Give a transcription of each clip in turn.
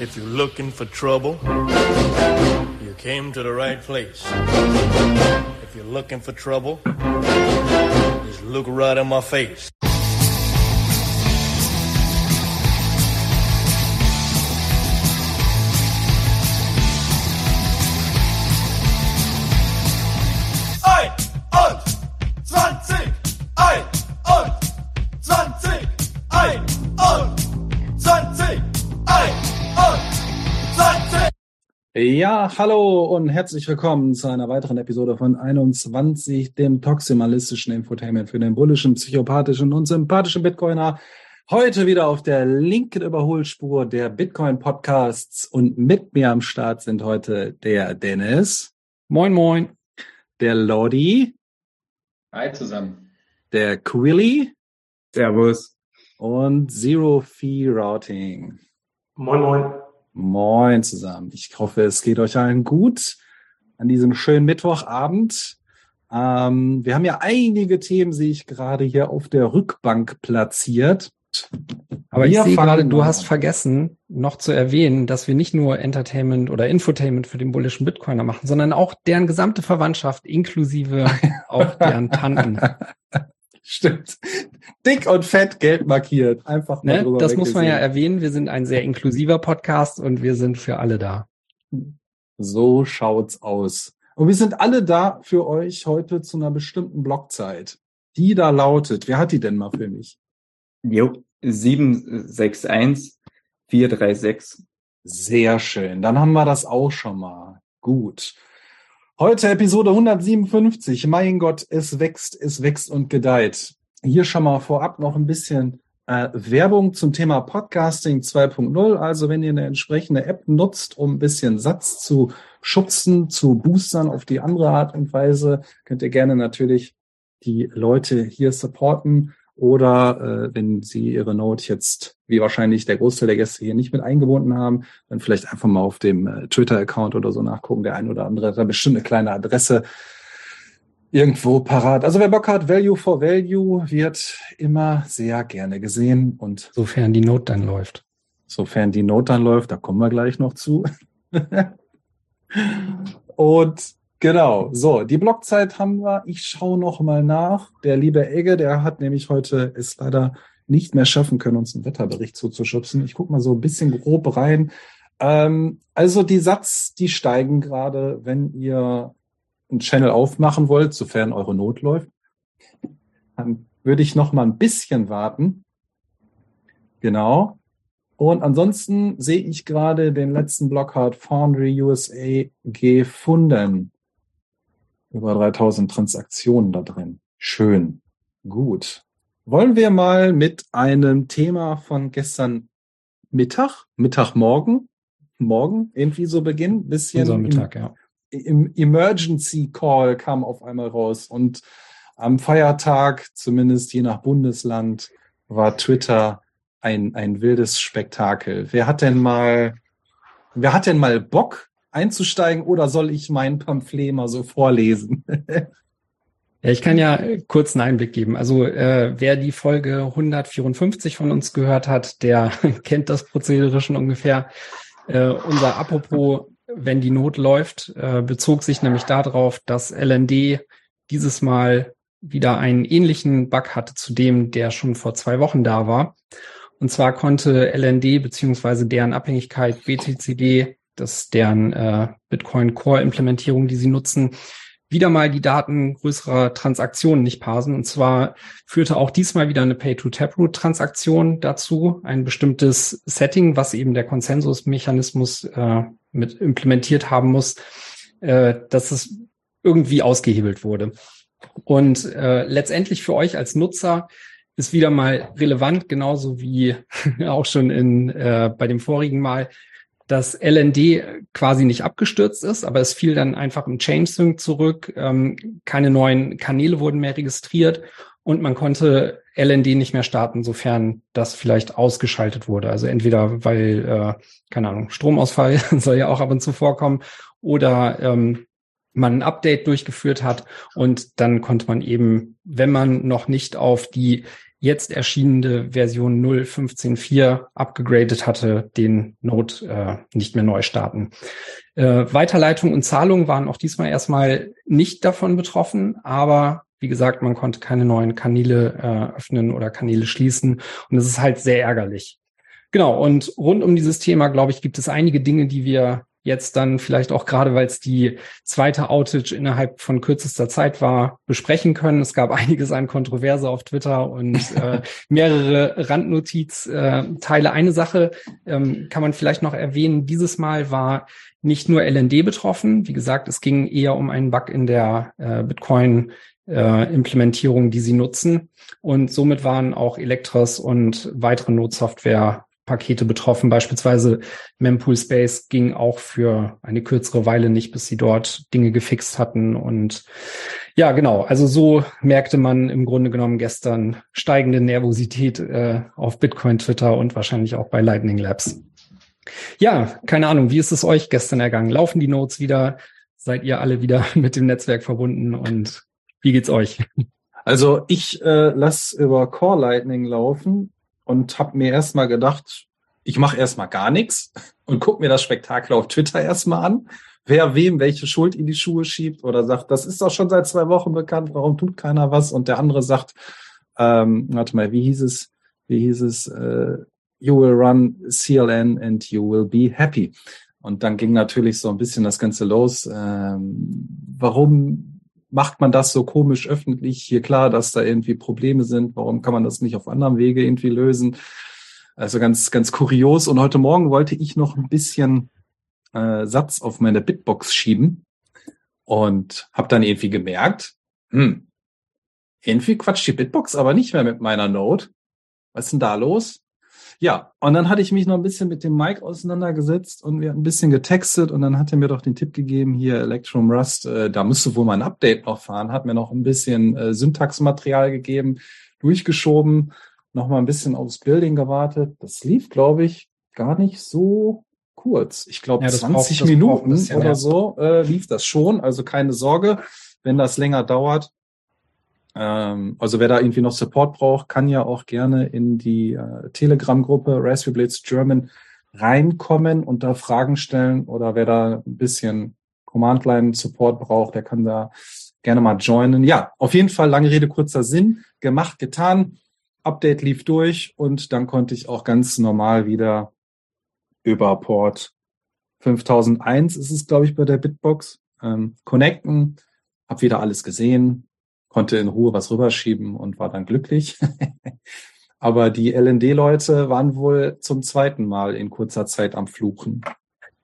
If you're looking for trouble, you came to the right place. If you're looking for trouble, just look right in my face. Ja, hallo und herzlich willkommen zu einer weiteren Episode von 21, dem toximalistischen Infotainment für den bullischen, psychopathischen und sympathischen Bitcoiner. Heute wieder auf der linken Überholspur der Bitcoin Podcasts und mit mir am Start sind heute der Dennis, Moin, moin. der Lodi, Hi zusammen. der Quilly Servus. und Zero Fee Routing. Moin, moin. Moin zusammen. Ich hoffe, es geht euch allen gut an diesem schönen Mittwochabend. Ähm, wir haben ja einige Themen, sehe ich gerade hier auf der Rückbank platziert. Aber ich Wir sehe fangen gerade, du hast vergessen, noch zu erwähnen, dass wir nicht nur Entertainment oder Infotainment für den bullischen Bitcoiner machen, sondern auch deren gesamte Verwandtschaft, inklusive auch deren Tanten. Stimmt. Dick und fett gelb markiert. Einfach mal Ne? drüber Das muss man ja erwähnen. Wir sind ein sehr inklusiver Podcast und wir sind für alle da. So schaut's aus. Und wir sind alle da für euch heute zu einer bestimmten Blockzeit. Die da lautet, wer hat die denn mal für mich? Jo, 761 436. Sehr schön. Dann haben wir das auch schon mal. Gut. Heute Episode 157. Mein Gott, es wächst, es wächst und gedeiht. Hier schon mal vorab noch ein bisschen äh, Werbung zum Thema Podcasting 2.0. Also wenn ihr eine entsprechende App nutzt, um ein bisschen Satz zu schubsen, zu boostern auf die andere Art und Weise, könnt ihr gerne natürlich die Leute hier supporten. Oder äh, wenn Sie Ihre Note jetzt, wie wahrscheinlich der Großteil der Gäste hier nicht mit eingebunden haben, dann vielleicht einfach mal auf dem äh, Twitter-Account oder so nachgucken. Der ein oder andere hat da bestimmt eine kleine Adresse irgendwo parat. Also wer Bock hat, Value for Value wird immer sehr gerne gesehen. Und Sofern die Not dann läuft. sofern die Note dann läuft, da kommen wir gleich noch zu. und genau, so, die Blockzeit haben wir. Ich schaue noch mal nach. Der liebe Egge, der hat nämlich heute es leider nicht mehr schaffen können, uns einen Wetterbericht zuzuschubsen. Ich gucke mal so ein bisschen grob rein. Ähm, also die Satz, die steigen gerade, wenn ihr einen Channel aufmachen wollt, sofern eure Not läuft. Dann würde ich noch mal ein bisschen warten. Genau. Und ansonsten sehe ich gerade den letzten Block Foundry USA gefunden. Über 3000 Transaktionen da drin. Schön. Gut. Wollen wir mal mit einem Thema von gestern Mittag, Mittagmorgen, morgen irgendwie so beginnen? Bisschen Unser im- Mittag, ja. im Emergency Call kam auf einmal raus und am Feiertag, zumindest je nach Bundesland, war Twitter ein, ein wildes Spektakel. Wer hat denn mal, wer hat denn mal Bock einzusteigen oder soll ich mein Pamphlet mal so vorlesen? Ja, ich kann ja äh, kurz einen Einblick geben. Also äh, wer die Folge 154 von uns gehört hat, der kennt das Prozedere schon ungefähr. Äh, unser Apropos, wenn die Not läuft, äh, bezog sich nämlich darauf, dass LND dieses Mal wieder einen ähnlichen Bug hatte zu dem, der schon vor zwei Wochen da war. Und zwar konnte LND beziehungsweise deren Abhängigkeit BTCD, das ist deren äh, Bitcoin Core Implementierung, die sie nutzen, wieder mal die Daten größerer Transaktionen nicht parsen. Und zwar führte auch diesmal wieder eine Pay-to-Taproot-Transaktion dazu, ein bestimmtes Setting, was eben der Konsensusmechanismus äh, mit implementiert haben muss, äh, dass es irgendwie ausgehebelt wurde. Und äh, letztendlich für euch als Nutzer ist wieder mal relevant, genauso wie auch schon in äh, bei dem vorigen Mal, dass LND quasi nicht abgestürzt ist, aber es fiel dann einfach im Change Sync zurück. Ähm, keine neuen Kanäle wurden mehr registriert und man konnte LND nicht mehr starten, sofern das vielleicht ausgeschaltet wurde. Also entweder weil, äh, keine Ahnung, Stromausfall soll ja auch ab und zu vorkommen oder ähm, man ein Update durchgeführt hat und dann konnte man eben, wenn man noch nicht auf die jetzt erschienene Version 0.15.4 abgegradet hatte, den Node äh, nicht mehr neu starten. Äh, Weiterleitung und Zahlung waren auch diesmal erstmal nicht davon betroffen, aber wie gesagt, man konnte keine neuen Kanäle äh, öffnen oder Kanäle schließen und es ist halt sehr ärgerlich. Genau, und rund um dieses Thema, glaube ich, gibt es einige Dinge, die wir jetzt dann vielleicht auch gerade, weil es die zweite Outage innerhalb von kürzester Zeit war, besprechen können. Es gab einiges an Kontroverse auf Twitter und äh, mehrere Randnotizteile. Äh, Eine Sache ähm, kann man vielleicht noch erwähnen. Dieses Mal war nicht nur LND betroffen. Wie gesagt, es ging eher um einen Bug in der äh, Bitcoin äh, Implementierung, die sie nutzen. Und somit waren auch Elektros und weitere Node-Software Pakete betroffen. Beispielsweise Mempool Space ging auch für eine kürzere Weile nicht, bis sie dort Dinge gefixt hatten. Und ja, genau. Also so merkte man im Grunde genommen gestern steigende Nervosität äh, auf Bitcoin Twitter und wahrscheinlich auch bei Lightning Labs. Ja, keine Ahnung. Wie ist es euch gestern ergangen? Laufen die Nodes wieder? Seid ihr alle wieder mit dem Netzwerk verbunden? Und wie geht's euch? Also ich äh, lasse über Core Lightning laufen und habe mir erstmal gedacht, ich mache erstmal gar nichts und guck mir das Spektakel auf Twitter erstmal an, wer wem welche Schuld in die Schuhe schiebt oder sagt, das ist doch schon seit zwei Wochen bekannt, warum tut keiner was? Und der andere sagt, ähm, warte mal, wie hieß es, wie hieß es, äh, you will run CLN and you will be happy. Und dann ging natürlich so ein bisschen das Ganze los. Ähm, warum macht man das so komisch öffentlich? Hier klar, dass da irgendwie Probleme sind. Warum kann man das nicht auf anderem Wege irgendwie lösen? Also ganz, ganz kurios. Und heute Morgen wollte ich noch ein bisschen äh, Satz auf meine Bitbox schieben und habe dann irgendwie gemerkt, hm, irgendwie quatscht die Bitbox aber nicht mehr mit meiner Node. Was ist denn da los? Ja, und dann hatte ich mich noch ein bisschen mit dem Mike auseinandergesetzt und wir haben ein bisschen getextet und dann hat er mir doch den Tipp gegeben, hier Electrum Rust, äh, da müsste wohl mal ein Update noch fahren, hat mir noch ein bisschen äh, Syntaxmaterial gegeben, durchgeschoben, noch mal ein bisschen aufs Building gewartet. Das lief, glaube ich, gar nicht so kurz. Ich glaube, ja, 20 braucht, Minuten bisschen, oder ja. so äh, lief das schon. Also keine Sorge, wenn das länger dauert, ähm, also wer da irgendwie noch Support braucht, kann ja auch gerne in die äh, Telegram-Gruppe Raspberry Blitz German reinkommen und da Fragen stellen oder wer da ein bisschen Command-Line-Support braucht, der kann da gerne mal joinen. Ja, auf jeden Fall lange Rede, kurzer Sinn. Gemacht, getan. Update lief durch und dann konnte ich auch ganz normal wieder über Port 5001 ist es, glaube ich, bei der Bitbox ähm, connecten. Hab wieder alles gesehen, konnte in Ruhe was rüberschieben und war dann glücklich. Aber die LND-Leute waren wohl zum zweiten Mal in kurzer Zeit am Fluchen.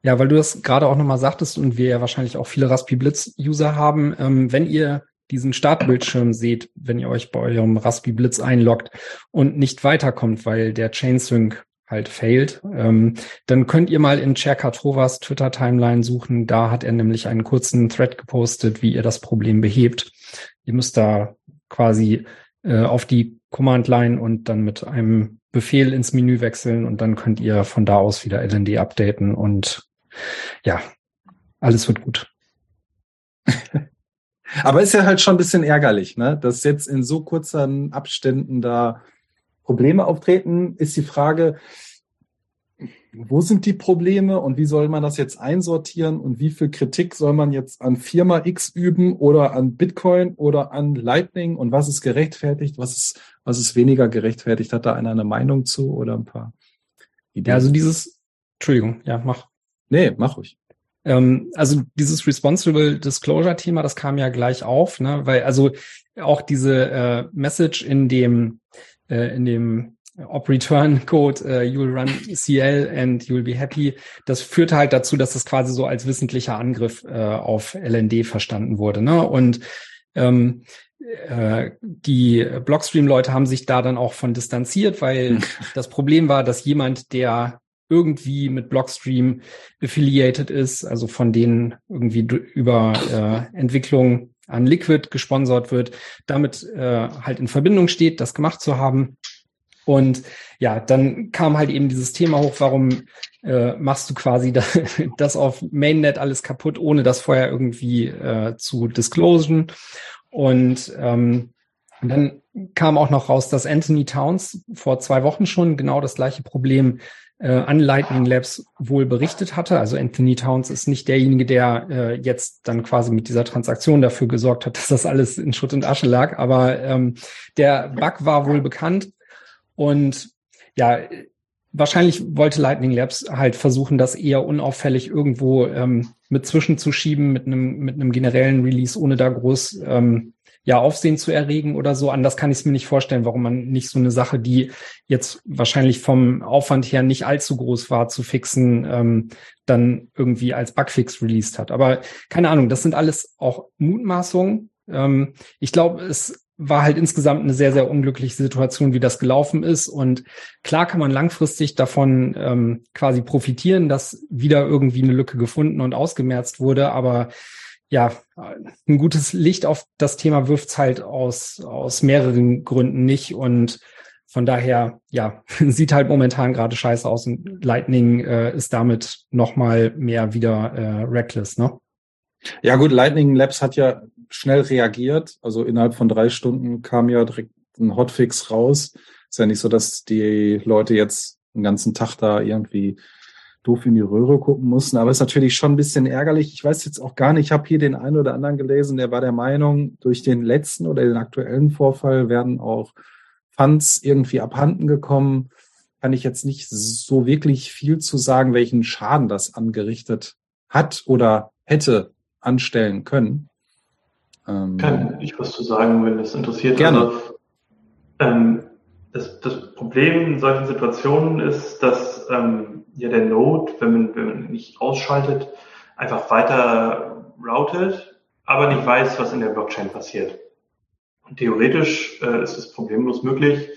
Ja, weil du das gerade auch nochmal sagtest und wir ja wahrscheinlich auch viele Raspi Blitz-User haben, ähm, wenn ihr diesen Startbildschirm seht, wenn ihr euch bei eurem Raspi Blitz einloggt und nicht weiterkommt, weil der Chainsync halt failt, ähm, dann könnt ihr mal in Cherkatrovas Twitter-Timeline suchen. Da hat er nämlich einen kurzen Thread gepostet, wie ihr das Problem behebt. Ihr müsst da quasi äh, auf die Command-Line und dann mit einem Befehl ins Menü wechseln und dann könnt ihr von da aus wieder LND updaten und ja, alles wird gut. Aber ist ja halt schon ein bisschen ärgerlich, ne? dass jetzt in so kurzen Abständen da Probleme auftreten, ist die Frage, wo sind die Probleme und wie soll man das jetzt einsortieren und wie viel Kritik soll man jetzt an Firma X üben oder an Bitcoin oder an Lightning und was ist gerechtfertigt, was ist, was ist weniger gerechtfertigt? Hat da einer eine Meinung zu oder ein paar Ideen? Ja, also dieses, Entschuldigung, ja, mach. Nee, mach ruhig. Ähm, also dieses Responsible Disclosure Thema, das kam ja gleich auf, ne, weil also auch diese äh, Message in dem äh, in dem Op Return Code, uh, you will run CL and you will be happy. Das führt halt dazu, dass das quasi so als wissentlicher Angriff äh, auf LND verstanden wurde. Ne? Und ähm, äh, die Blockstream-Leute haben sich da dann auch von distanziert, weil hm. das Problem war, dass jemand, der irgendwie mit Blockstream affiliated ist, also von denen irgendwie über äh, Entwicklung an Liquid gesponsert wird, damit äh, halt in Verbindung steht, das gemacht zu haben und ja, dann kam halt eben dieses Thema hoch, warum äh, machst du quasi das, das auf Mainnet alles kaputt, ohne das vorher irgendwie äh, zu disclosen. Und ähm, dann kam auch noch raus, dass Anthony Towns vor zwei Wochen schon genau das gleiche Problem äh, an Lightning Labs wohl berichtet hatte. Also Anthony Towns ist nicht derjenige, der äh, jetzt dann quasi mit dieser Transaktion dafür gesorgt hat, dass das alles in Schutt und Asche lag. Aber ähm, der Bug war wohl bekannt und ja, wahrscheinlich wollte Lightning Labs halt versuchen, das eher unauffällig irgendwo ähm, mit zwischenzuschieben mit einem mit einem generellen Release, ohne da groß ähm, ja, Aufsehen zu erregen oder so. Anders kann ich es mir nicht vorstellen, warum man nicht so eine Sache, die jetzt wahrscheinlich vom Aufwand her nicht allzu groß war zu fixen, ähm, dann irgendwie als Bugfix released hat. Aber keine Ahnung, das sind alles auch Mutmaßungen. Ähm, ich glaube, es war halt insgesamt eine sehr, sehr unglückliche Situation, wie das gelaufen ist. Und klar kann man langfristig davon ähm, quasi profitieren, dass wieder irgendwie eine Lücke gefunden und ausgemerzt wurde. Aber ja, ein gutes Licht auf das Thema wirft's halt aus, aus mehreren Gründen nicht. Und von daher, ja, sieht halt momentan gerade scheiße aus und Lightning äh, ist damit nochmal mehr wieder äh, reckless, ne? Ja gut, Lightning Labs hat ja schnell reagiert. Also innerhalb von drei Stunden kam ja direkt ein Hotfix raus. Ist ja nicht so, dass die Leute jetzt den ganzen Tag da irgendwie doof in die Röhre gucken mussten. Aber es ist natürlich schon ein bisschen ärgerlich. Ich weiß jetzt auch gar nicht, ich habe hier den einen oder anderen gelesen, der war der Meinung, durch den letzten oder den aktuellen Vorfall werden auch Funds irgendwie abhanden gekommen. Kann ich jetzt nicht so wirklich viel zu sagen, welchen Schaden das angerichtet hat oder hätte anstellen können. Ähm, Kann ich was zu sagen, wenn das interessiert? Gerne. Also, ähm, das, das Problem in solchen Situationen ist, dass ähm, ja der Node, wenn man, wenn man nicht ausschaltet, einfach weiter routet, aber nicht weiß, was in der Blockchain passiert. Und theoretisch äh, ist es problemlos möglich,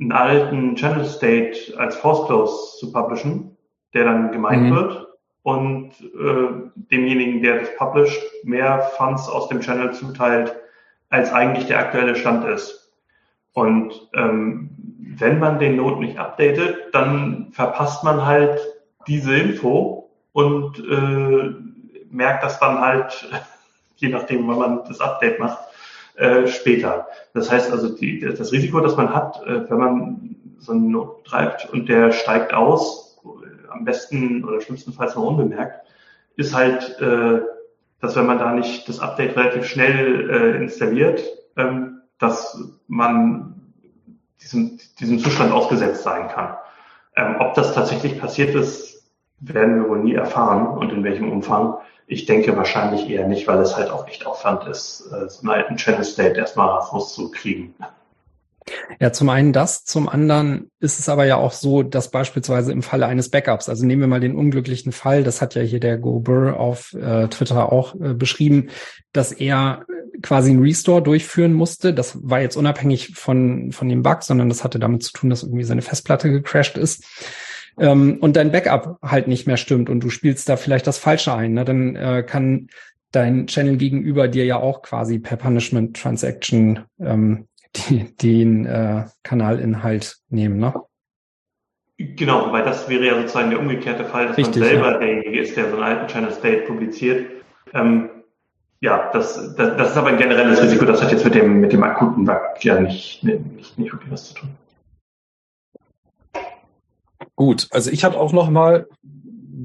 einen alten Channel State als Force Close zu publishen, der dann gemeint mhm. wird und äh, demjenigen, der das published, mehr Funds aus dem Channel zuteilt, als eigentlich der aktuelle Stand ist. Und ähm, wenn man den Node nicht updatet, dann verpasst man halt diese Info und äh, merkt das dann halt, je nachdem, wann man das Update macht, äh, später. Das heißt also, die, das Risiko, das man hat, äh, wenn man so einen Node treibt und der steigt aus, am besten oder schlimmstenfalls noch unbemerkt, ist halt, äh, dass wenn man da nicht das Update relativ schnell äh, installiert, ähm, dass man diesem, diesem Zustand ausgesetzt sein kann. Ähm, ob das tatsächlich passiert ist, werden wir wohl nie erfahren und in welchem Umfang. Ich denke wahrscheinlich eher nicht, weil es halt auch echt Aufwand ist, äh, so einen alten Channel State erstmal rauszukriegen. Ja, zum einen das, zum anderen ist es aber ja auch so, dass beispielsweise im Falle eines Backups, also nehmen wir mal den unglücklichen Fall, das hat ja hier der GoBur auf äh, Twitter auch äh, beschrieben, dass er quasi einen Restore durchführen musste. Das war jetzt unabhängig von, von dem Bug, sondern das hatte damit zu tun, dass irgendwie seine Festplatte gecrashed ist. Ähm, und dein Backup halt nicht mehr stimmt und du spielst da vielleicht das Falsche ein, ne? dann äh, kann dein Channel gegenüber dir ja auch quasi per Punishment Transaction ähm, die, den äh, Kanalinhalt nehmen, ne? Genau, weil das wäre ja sozusagen der umgekehrte Fall, dass Richtig, man selber ja. derjenige ist, der so einen alten Channel State publiziert. Ähm, ja, das, das, das ist aber ein generelles Risiko. Das hat jetzt mit dem, mit dem akuten Bug ja nicht, nicht, nicht wirklich was zu tun. Gut, also ich habe auch noch mal,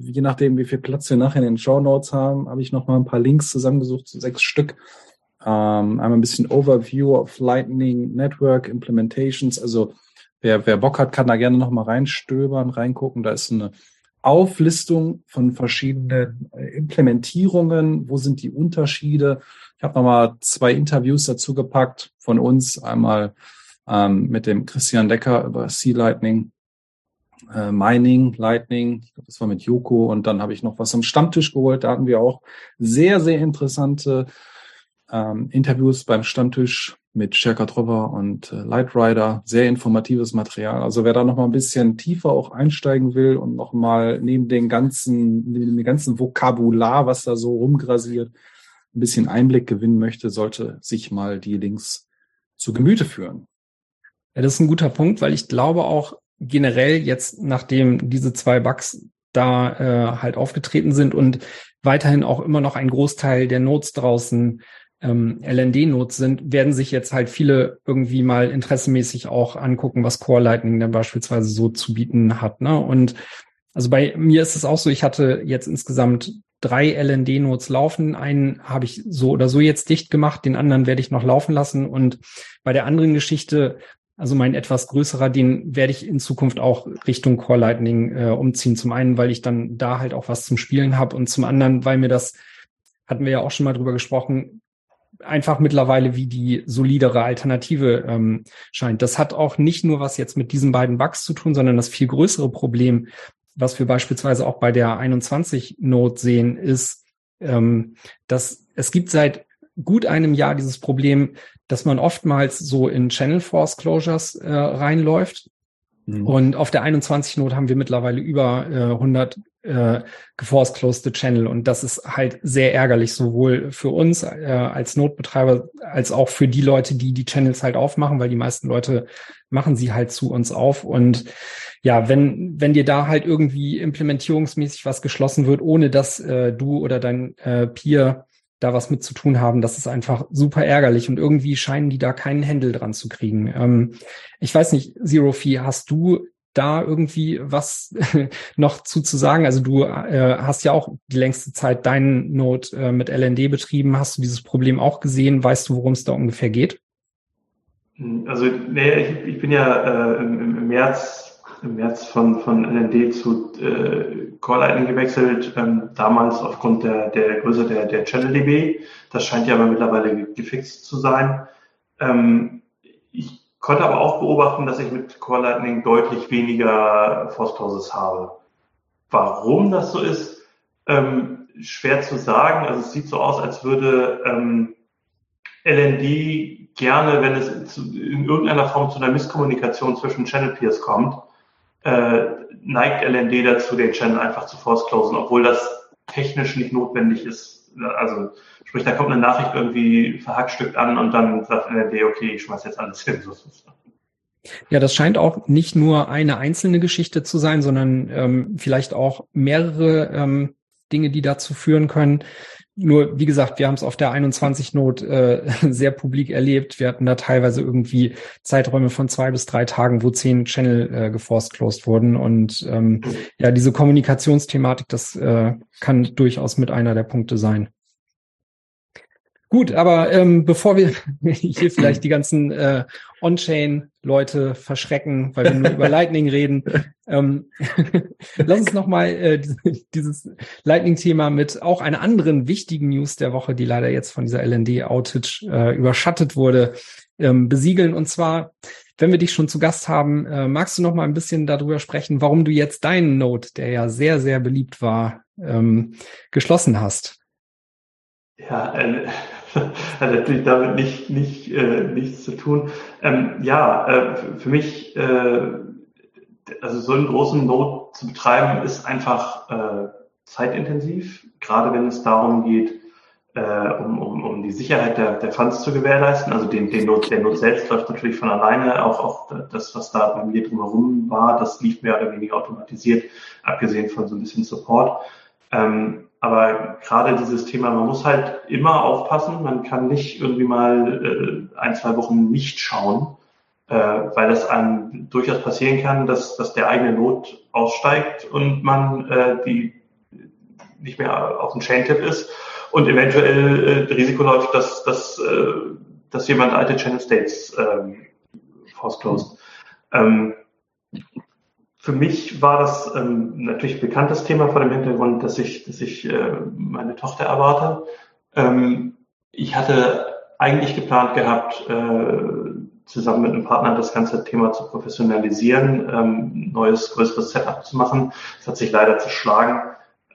je nachdem, wie viel Platz wir nachher in den Show Notes haben, habe ich noch mal ein paar Links zusammengesucht, so sechs Stück. Ähm, einmal ein bisschen Overview of Lightning Network Implementations. Also wer, wer Bock hat, kann da gerne noch mal reinstöbern, reingucken. Da ist eine Auflistung von verschiedenen äh, Implementierungen. Wo sind die Unterschiede? Ich habe noch mal zwei Interviews dazu gepackt von uns. Einmal ähm, mit dem Christian Decker über Sea Lightning äh, Mining, Lightning, ich glaube, das war mit Joko und dann habe ich noch was am Stammtisch geholt. Da hatten wir auch sehr, sehr interessante ähm, Interviews beim Stammtisch mit Sherka Trover und äh, Lightrider. Sehr informatives Material. Also wer da noch mal ein bisschen tiefer auch einsteigen will und noch mal neben den ganzen, neben dem ganzen Vokabular, was da so rumgrasiert, ein bisschen Einblick gewinnen möchte, sollte sich mal die Links zu Gemüte führen. Ja, das ist ein guter Punkt, weil ich glaube auch generell jetzt, nachdem diese zwei Bugs da äh, halt aufgetreten sind und weiterhin auch immer noch ein Großteil der Notes draußen ähm, LND-Nodes sind, werden sich jetzt halt viele irgendwie mal interessenmäßig auch angucken, was Core Lightning dann beispielsweise so zu bieten hat. Ne? Und also bei mir ist es auch so, ich hatte jetzt insgesamt drei LND-Nodes laufen. Einen habe ich so oder so jetzt dicht gemacht, den anderen werde ich noch laufen lassen. Und bei der anderen Geschichte, also mein etwas größerer, den werde ich in Zukunft auch Richtung Core Lightning äh, umziehen. Zum einen, weil ich dann da halt auch was zum Spielen habe und zum anderen, weil mir das, hatten wir ja auch schon mal drüber gesprochen, einfach mittlerweile wie die solidere Alternative ähm, scheint. Das hat auch nicht nur was jetzt mit diesen beiden Bugs zu tun, sondern das viel größere Problem, was wir beispielsweise auch bei der 21 Note sehen, ist, ähm, dass es gibt seit gut einem Jahr dieses Problem, dass man oftmals so in Channel Force Closures äh, reinläuft. Mhm. Und auf der 21 Note haben wir mittlerweile über äh, 100 äh, geforce closed Channel. Und das ist halt sehr ärgerlich, sowohl für uns äh, als Notbetreiber als auch für die Leute, die die Channels halt aufmachen, weil die meisten Leute machen sie halt zu uns auf. Und ja, wenn, wenn dir da halt irgendwie implementierungsmäßig was geschlossen wird, ohne dass äh, du oder dein äh, Peer da was mit zu tun haben, das ist einfach super ärgerlich. Und irgendwie scheinen die da keinen Händel dran zu kriegen. Ähm, ich weiß nicht, Zero Fee, hast du da irgendwie was noch zu, zu sagen? Also du äh, hast ja auch die längste Zeit deinen Node äh, mit LND betrieben. Hast du dieses Problem auch gesehen? Weißt du, worum es da ungefähr geht? Also nee, ich, ich bin ja äh, im, im März im März von, von LND zu äh, Core Lightning gewechselt, ähm, damals aufgrund der, der Größe der, der Channel DB. Das scheint ja aber mittlerweile gefixt zu sein. Ähm, konnte aber auch beobachten, dass ich mit Core Lightning deutlich weniger Closes habe. Warum das so ist, ähm, schwer zu sagen. Also es sieht so aus, als würde ähm, LND gerne, wenn es zu, in irgendeiner Form zu einer Misskommunikation zwischen Channel Peers kommt, äh, neigt LND dazu, den Channel einfach zu force closen, obwohl das technisch nicht notwendig ist. Also sprich, da kommt eine Nachricht irgendwie verhackstückt an und dann sagt LND, okay, ich schmeiß jetzt alles hin. Ja, das scheint auch nicht nur eine einzelne Geschichte zu sein, sondern ähm, vielleicht auch mehrere ähm, Dinge, die dazu führen können. Nur, wie gesagt, wir haben es auf der 21 Not äh, sehr publik erlebt. Wir hatten da teilweise irgendwie Zeiträume von zwei bis drei Tagen, wo zehn Channel äh, geforced closed wurden. Und ähm, ja, diese Kommunikationsthematik, das äh, kann durchaus mit einer der Punkte sein. Gut, aber ähm, bevor wir hier vielleicht die ganzen äh, On-Chain-Leute verschrecken, weil wir nur über Lightning reden, ähm, lass uns nochmal äh, dieses Lightning-Thema mit auch einer anderen wichtigen News der Woche, die leider jetzt von dieser LND-Outage äh, überschattet wurde, ähm, besiegeln. Und zwar, wenn wir dich schon zu Gast haben, äh, magst du noch mal ein bisschen darüber sprechen, warum du jetzt deinen Node, der ja sehr, sehr beliebt war, ähm, geschlossen hast? Ja, äh, hat natürlich damit nicht, nicht, äh, nichts zu tun. Ähm, ja, äh, für mich, äh, also so einen großen Not zu betreiben, ist einfach äh, zeitintensiv, gerade wenn es darum geht, äh, um, um, um die Sicherheit der, der Funds zu gewährleisten. Also den, den Not, der Not selbst läuft natürlich von alleine, auch, auch das, was da bei mir drumherum war, das lief mehr oder weniger automatisiert, abgesehen von so ein bisschen Support. Ähm, aber gerade dieses Thema, man muss halt immer aufpassen. Man kann nicht irgendwie mal äh, ein, zwei Wochen nicht schauen, äh, weil das einem durchaus passieren kann, dass, dass der eigene Not aussteigt und man äh, die nicht mehr auf dem Chain-Tip ist und eventuell äh, Risiko läuft, dass, dass, äh, dass jemand alte Channel States ähm, force closed. Ähm, für mich war das ähm, natürlich ein bekanntes Thema vor dem Hintergrund, dass ich, dass ich äh, meine Tochter erwarte. Ähm, ich hatte eigentlich geplant gehabt, äh, zusammen mit einem Partner das ganze Thema zu professionalisieren, ähm, neues, größeres Setup zu machen. Das hat sich leider zerschlagen.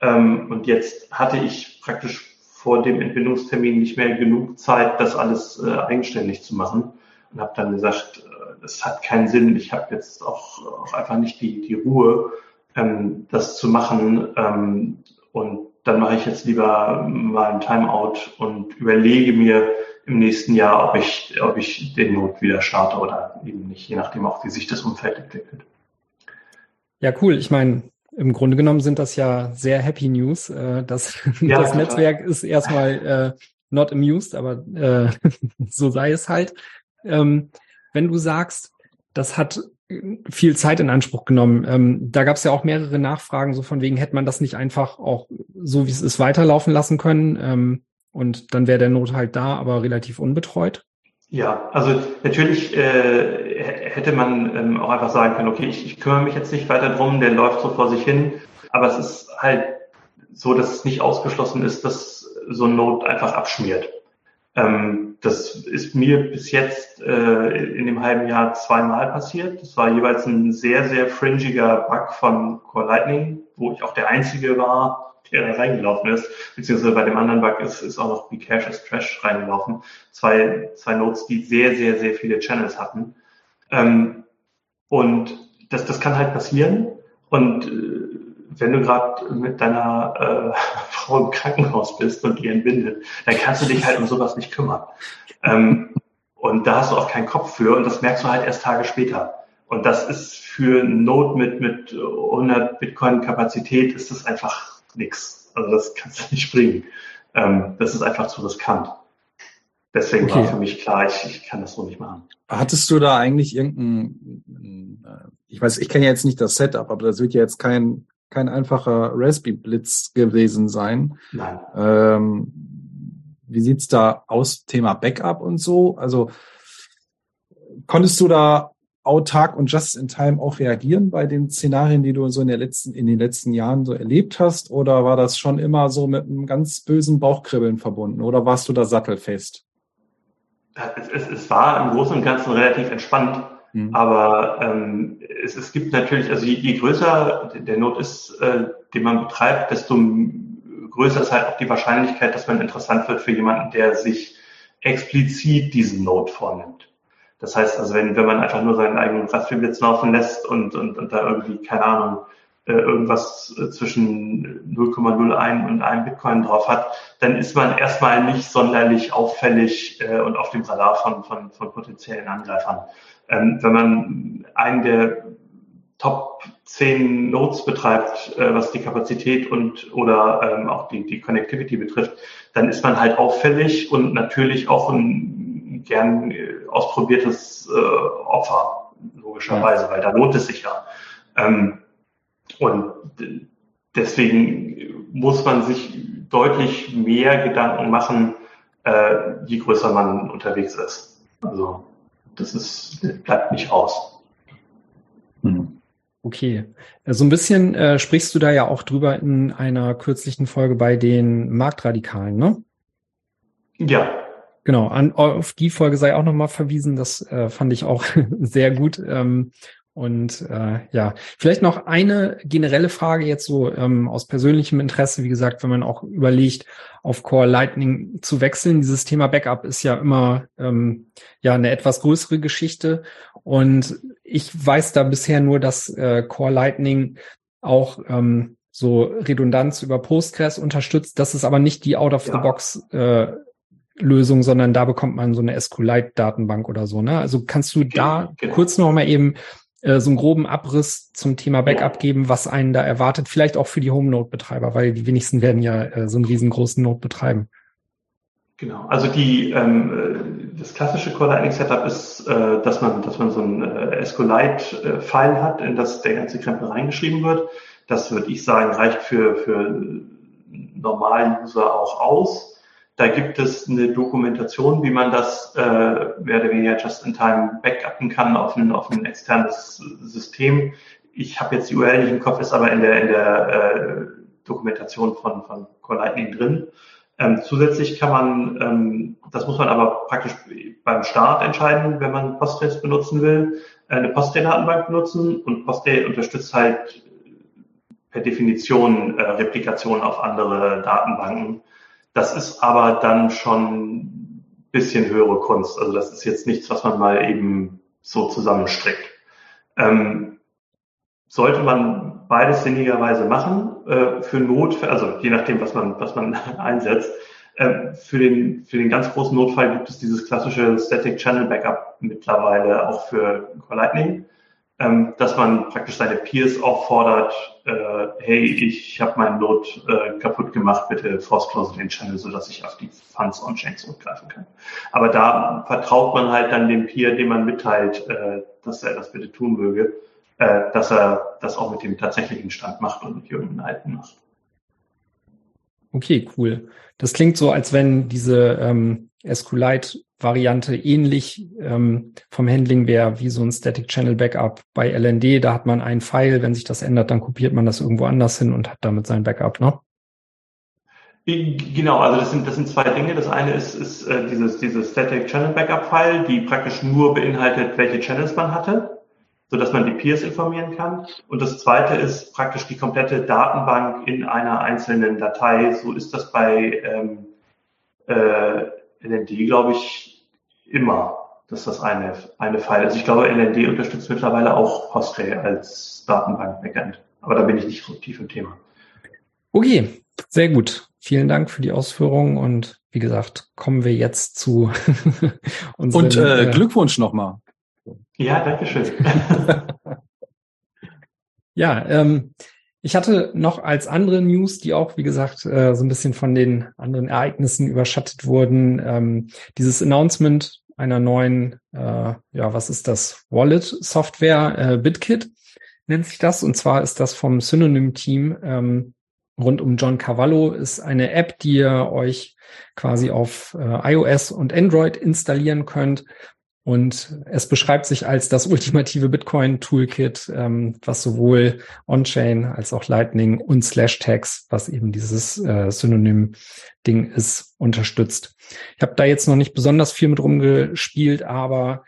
Ähm, und jetzt hatte ich praktisch vor dem Entbindungstermin nicht mehr genug Zeit, das alles äh, eigenständig zu machen und habe dann gesagt, es hat keinen Sinn. Ich habe jetzt auch, auch einfach nicht die, die Ruhe, ähm, das zu machen. Ähm, und dann mache ich jetzt lieber mal ein Timeout und überlege mir im nächsten Jahr, ob ich, ob ich den Not wieder starte oder eben nicht, je nachdem auch, wie sich das Umfeld entwickelt. Ja, cool. Ich meine, im Grunde genommen sind das ja sehr happy News. Äh, das ja, das Netzwerk ist erstmal äh, not amused, aber äh, so sei es halt. Ähm, wenn du sagst, das hat viel Zeit in Anspruch genommen. Ähm, da gab es ja auch mehrere Nachfragen, so von wegen, hätte man das nicht einfach auch so, wie es ist, weiterlaufen lassen können. Ähm, und dann wäre der Not halt da, aber relativ unbetreut. Ja, also natürlich äh, hätte man ähm, auch einfach sagen können, okay, ich, ich kümmere mich jetzt nicht weiter drum, der läuft so vor sich hin. Aber es ist halt so, dass es nicht ausgeschlossen ist, dass so ein Not einfach abschmiert. Ähm, das ist mir bis jetzt äh, in dem halben Jahr zweimal passiert. Das war jeweils ein sehr, sehr fringiger Bug von Core Lightning, wo ich auch der Einzige war, der da reingelaufen ist. Beziehungsweise bei dem anderen Bug ist, ist auch noch Bcache is Trash reingelaufen. Zwei, zwei Nodes, die sehr, sehr, sehr viele Channels hatten. Ähm, und das, das kann halt passieren. Und äh, wenn du gerade mit deiner äh, Frau im Krankenhaus bist und die entbindet, dann kannst du dich halt um sowas nicht kümmern. Ähm, und da hast du auch keinen Kopf für und das merkst du halt erst Tage später. Und das ist für Not mit, mit 100 Bitcoin Kapazität ist das einfach nix. Also das kannst du nicht bringen. Ähm, das ist einfach zu riskant. Deswegen okay. war für mich klar, ich, ich kann das so nicht machen. Hattest du da eigentlich irgendein, äh, ich weiß, ich kenne ja jetzt nicht das Setup, aber das wird ja jetzt kein kein einfacher Raspberry Blitz gewesen sein. Nein. Ähm, wie sieht's da aus, Thema Backup und so? Also konntest du da autark und just in time auch reagieren bei den Szenarien, die du so in, der letzten, in den letzten Jahren so erlebt hast? Oder war das schon immer so mit einem ganz bösen Bauchkribbeln verbunden? Oder warst du da sattelfest? Es, es, es war im Großen und Ganzen relativ entspannt. Mhm. Aber ähm, es, es gibt natürlich, also je, je größer der Not ist, äh, den man betreibt, desto größer ist halt auch die Wahrscheinlichkeit, dass man interessant wird für jemanden, der sich explizit diesen Not vornimmt. Das heißt also, wenn, wenn man einfach nur seinen eigenen Raspberry-Blitz laufen lässt und, und, und da irgendwie, keine Ahnung, äh, irgendwas äh, zwischen 0,01 und einem Bitcoin drauf hat, dann ist man erstmal nicht sonderlich auffällig äh, und auf dem Radar von, von, von potenziellen Angreifern. Ähm, wenn man einen der Top 10 Nodes betreibt, äh, was die Kapazität und oder ähm, auch die, die Connectivity betrifft, dann ist man halt auffällig und natürlich auch ein gern äh, ausprobiertes äh, Opfer, logischerweise, ja. weil da lohnt es sich ja. Ähm, und deswegen muss man sich deutlich mehr Gedanken machen, äh, je größer man unterwegs ist. Also das ist, bleibt nicht aus. Hm. Okay. So ein bisschen äh, sprichst du da ja auch drüber in einer kürzlichen Folge bei den Marktradikalen, ne? Ja. Genau, an, auf die Folge sei auch nochmal verwiesen. Das äh, fand ich auch sehr gut. Ähm, und äh, ja, vielleicht noch eine generelle Frage jetzt so ähm, aus persönlichem Interesse. Wie gesagt, wenn man auch überlegt, auf Core Lightning zu wechseln, dieses Thema Backup ist ja immer ähm, ja eine etwas größere Geschichte. Und ich weiß da bisher nur, dass äh, Core Lightning auch ähm, so Redundanz über Postgres unterstützt. Das ist aber nicht die Out-of-the-Box äh, Lösung, sondern da bekommt man so eine SQLite-Datenbank oder so. Ne? Also kannst du da genau. kurz noch mal eben äh, so einen groben Abriss zum Thema Backup geben, was einen da erwartet, vielleicht auch für die Home-Node-Betreiber, weil die wenigsten werden ja äh, so einen riesengroßen Node betreiben. Genau, also die ähm, äh, das klassische Core Lightning Setup ist, äh, dass man dass man so ein äh, SQLite-File hat, in das der ganze Krempel reingeschrieben wird. Das würde ich sagen reicht für für normalen User auch aus. Da gibt es eine Dokumentation, wie man das äh, mehr oder weniger just in time backuppen kann auf ein, auf ein externes System. Ich habe jetzt die URL nicht im Kopf, ist aber in der, in der äh, Dokumentation von, von Core Lightning drin. Ähm, zusätzlich kann man, ähm, das muss man aber praktisch beim Start entscheiden, wenn man Postgres benutzen will, eine Postgre-Datenbank benutzen und Postgre unterstützt halt per Definition äh, Replikationen auf andere Datenbanken. Das ist aber dann schon bisschen höhere Kunst. Also das ist jetzt nichts, was man mal eben so zusammenstrickt. Ähm, sollte man beides sinnigerweise machen, äh, für Notfall, also je nachdem, was man, was man einsetzt. Äh, für, den, für den ganz großen Notfall gibt es dieses klassische Static Channel Backup mittlerweile auch für Lightning. Ähm, dass man praktisch seine Peers auffordert, äh, hey, ich habe meinen Node äh, kaputt gemacht, bitte force close den Channel, sodass ich auf die Funds on-chain zurückgreifen kann. Aber da vertraut man halt dann dem Peer, dem man mitteilt, äh, dass er das bitte tun möge, äh, dass er das auch mit dem tatsächlichen Stand macht und mit jungen Alten macht. Okay, cool. Das klingt so, als wenn diese ähm, SQLite-Variante ähnlich ähm, vom Handling wäre wie so ein Static Channel Backup bei LND. Da hat man ein File, wenn sich das ändert, dann kopiert man das irgendwo anders hin und hat damit sein Backup, ne? Genau, also das sind, das sind zwei Dinge. Das eine ist, ist äh, dieses, dieses Static Channel Backup File, die praktisch nur beinhaltet, welche Channels man hatte, so dass man die Peers informieren kann. Und das zweite ist praktisch die komplette Datenbank in einer einzelnen Datei. So ist das bei ähm, äh, LND, glaube ich, immer, dass das eine, eine File ist. Ich glaube, LND unterstützt mittlerweile auch Postgre als Datenbank-Backend. Aber da bin ich nicht so tief im Thema. Okay, sehr gut. Vielen Dank für die Ausführungen und wie gesagt, kommen wir jetzt zu unseren. Und äh, Glückwunsch nochmal. Ja, danke schön. ja, ähm, ich hatte noch als andere News, die auch, wie gesagt, äh, so ein bisschen von den anderen Ereignissen überschattet wurden, ähm, dieses Announcement einer neuen, äh, ja, was ist das? Wallet-Software, äh, BitKit nennt sich das. Und zwar ist das vom Synonym-Team ähm, rund um John Cavallo ist eine App, die ihr euch quasi auf iOS und Android installieren könnt. Und es beschreibt sich als das ultimative Bitcoin-Toolkit, ähm, was sowohl On-Chain als auch Lightning und Slash-Tags, was eben dieses äh, Synonym-Ding ist, unterstützt. Ich habe da jetzt noch nicht besonders viel mit rumgespielt, aber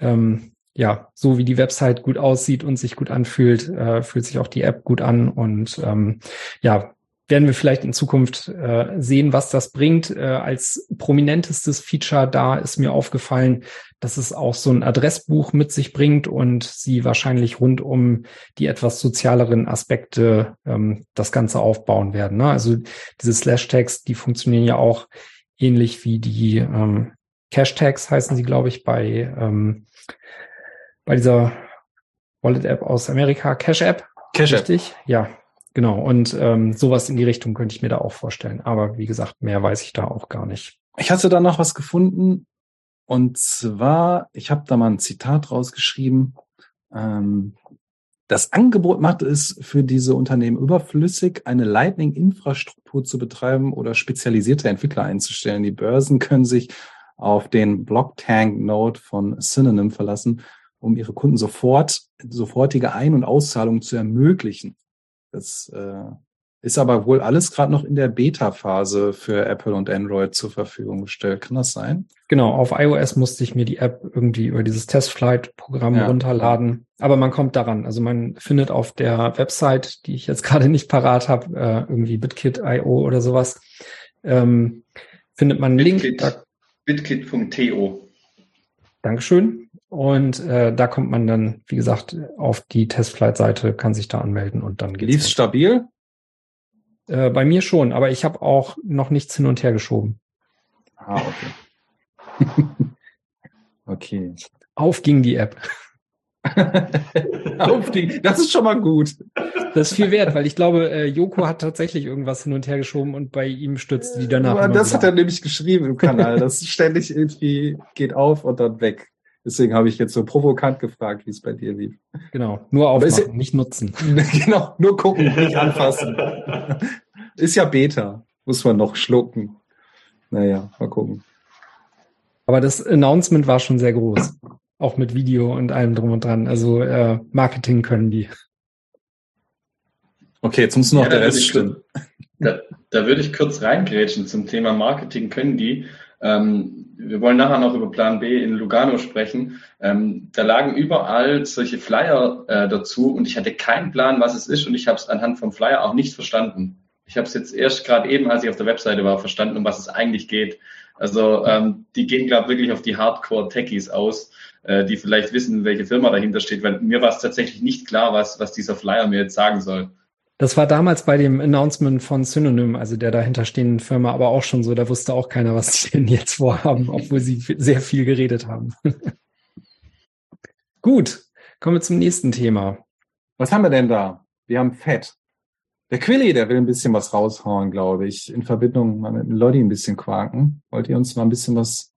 ähm, ja, so wie die Website gut aussieht und sich gut anfühlt, äh, fühlt sich auch die App gut an und ähm, ja, werden wir vielleicht in Zukunft äh, sehen, was das bringt. Äh, als prominentestes Feature da ist mir aufgefallen, dass es auch so ein Adressbuch mit sich bringt und sie wahrscheinlich rund um die etwas sozialeren Aspekte ähm, das Ganze aufbauen werden. Ne? Also diese Slash-Tags, die funktionieren ja auch ähnlich wie die ähm, Cash-Tags heißen sie, glaube ich, bei ähm, bei dieser Wallet-App aus Amerika, Cash-App. Cash-App. Richtig? Ja, genau. Und ähm, sowas in die Richtung könnte ich mir da auch vorstellen. Aber wie gesagt, mehr weiß ich da auch gar nicht. Ich hatte da noch was gefunden. Und zwar, ich habe da mal ein Zitat rausgeschrieben. Ähm, das Angebot macht es für diese Unternehmen überflüssig, eine Lightning-Infrastruktur zu betreiben oder spezialisierte Entwickler einzustellen. Die Börsen können sich auf den Blocktank-Node von Synonym verlassen um ihre Kunden sofort, sofortige Ein- und Auszahlungen zu ermöglichen. Das äh, ist aber wohl alles gerade noch in der Beta-Phase für Apple und Android zur Verfügung gestellt. Kann das sein? Genau, auf iOS musste ich mir die App irgendwie über dieses Testflight-Programm ja. runterladen. Aber man kommt daran. Also man findet auf der Website, die ich jetzt gerade nicht parat habe, äh, irgendwie BitKit.io oder sowas, ähm, findet man einen Link. Bitkit.to. Dankeschön. Und äh, da kommt man dann, wie gesagt, auf die Testflight-Seite, kann sich da anmelden und dann geht's. Lief's stabil? Äh, bei mir schon, aber ich habe auch noch nichts hin und her geschoben. Ah, okay. okay. Auf ging die App. Auf die, das ist schon mal gut. Das ist viel wert, weil ich glaube, äh, Joko hat tatsächlich irgendwas hin und her geschoben und bei ihm stürzt die danach. Das hat er nämlich geschrieben im Kanal. Das ständig irgendwie geht auf und dann weg. Deswegen habe ich jetzt so provokant gefragt, wie es bei dir lief. Genau, nur aufmachen, ja, nicht nutzen. genau, nur gucken, nicht anfassen. ist ja Beta, muss man noch schlucken. Naja, mal gucken. Aber das Announcement war schon sehr groß. Auch mit Video und allem drum und dran. Also äh, Marketing können die. Okay, jetzt muss noch ja, der Rest stimmen. Da, da würde ich kurz reingrätschen zum Thema Marketing können die. Ähm, wir wollen nachher noch über Plan B in Lugano sprechen. Ähm, da lagen überall solche Flyer äh, dazu und ich hatte keinen Plan, was es ist und ich habe es anhand vom Flyer auch nicht verstanden. Ich habe es jetzt erst gerade eben, als ich auf der Webseite war, verstanden, um was es eigentlich geht. Also ähm, die gehen, glaube ich, wirklich auf die Hardcore-Techies aus, äh, die vielleicht wissen, welche Firma dahinter steht, weil mir war es tatsächlich nicht klar, was, was dieser Flyer mir jetzt sagen soll. Das war damals bei dem Announcement von Synonym, also der dahinterstehenden Firma, aber auch schon so. Da wusste auch keiner, was sie denn jetzt vorhaben, obwohl sie sehr viel geredet haben. Gut, Kommen wir zum nächsten Thema. Was haben wir denn da? Wir haben Fett. Der Quilly, der will ein bisschen was raushauen, glaube ich, in Verbindung mal mit Lodi ein bisschen quaken. Wollt ihr uns mal ein bisschen was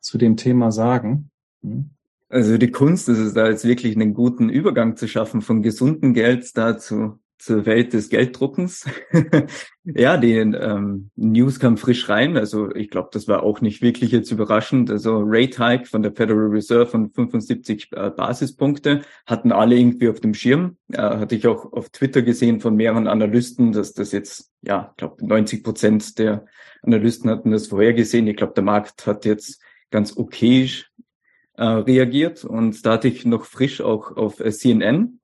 zu dem Thema sagen? Hm? Also die Kunst ist es da jetzt wirklich einen guten Übergang zu schaffen von gesundem Geld dazu zur Welt des Gelddruckens. ja, die ähm, News kam frisch rein. Also ich glaube, das war auch nicht wirklich jetzt überraschend. Also Rate Hike von der Federal Reserve von 75 äh, Basispunkte hatten alle irgendwie auf dem Schirm. Äh, hatte ich auch auf Twitter gesehen von mehreren Analysten, dass das jetzt, ja, ich glaube, 90 Prozent der Analysten hatten das vorhergesehen. Ich glaube, der Markt hat jetzt ganz okay äh, reagiert und da hatte ich noch frisch auch auf äh, CNN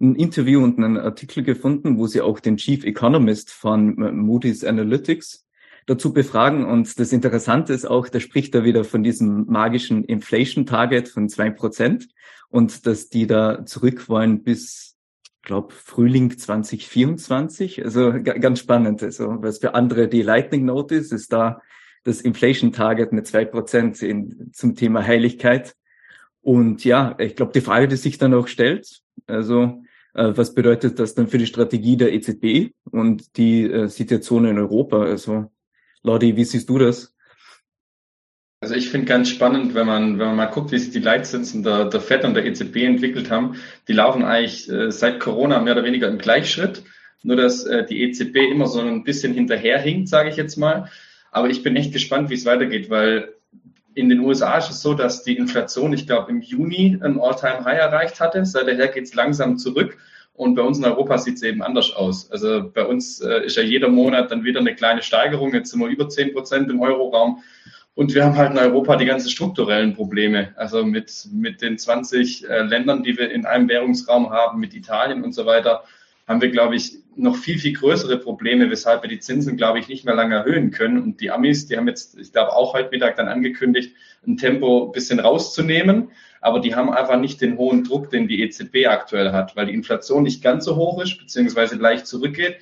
ein Interview und einen Artikel gefunden, wo sie auch den Chief Economist von Moody's Analytics dazu befragen. Und das Interessante ist auch, da spricht er wieder von diesem magischen Inflation Target von zwei Prozent und dass die da zurück wollen bis, glaube Frühling 2024. Also ganz spannend. Also was für andere die Lightning Note ist, ist da das Inflation Target mit zwei Prozent zum Thema Heiligkeit. Und ja, ich glaube, die Frage, die sich dann auch stellt, also äh, was bedeutet das dann für die Strategie der EZB und die äh, Situation in Europa? Also Lodi, wie siehst du das? Also ich finde ganz spannend, wenn man, wenn man mal guckt, wie sich die Leitzinsen der, der FED und der EZB entwickelt haben. Die laufen eigentlich äh, seit Corona mehr oder weniger im Gleichschritt. Nur dass äh, die EZB immer so ein bisschen hinterherhinkt, sage ich jetzt mal. Aber ich bin echt gespannt, wie es weitergeht, weil in den USA ist es so, dass die Inflation, ich glaube, im Juni ein All-Time-High erreicht hatte. Seither geht es langsam zurück. Und bei uns in Europa sieht es eben anders aus. Also bei uns äh, ist ja jeder Monat dann wieder eine kleine Steigerung. Jetzt sind wir über 10 Prozent im Euroraum. Und wir haben halt in Europa die ganzen strukturellen Probleme. Also mit, mit den 20 äh, Ländern, die wir in einem Währungsraum haben, mit Italien und so weiter, haben wir, glaube ich, noch viel, viel größere Probleme, weshalb wir die Zinsen, glaube ich, nicht mehr lange erhöhen können. Und die Amis, die haben jetzt, ich glaube, auch heute Mittag dann angekündigt, ein Tempo ein bisschen rauszunehmen. Aber die haben einfach nicht den hohen Druck, den die EZB aktuell hat, weil die Inflation nicht ganz so hoch ist, beziehungsweise leicht zurückgeht.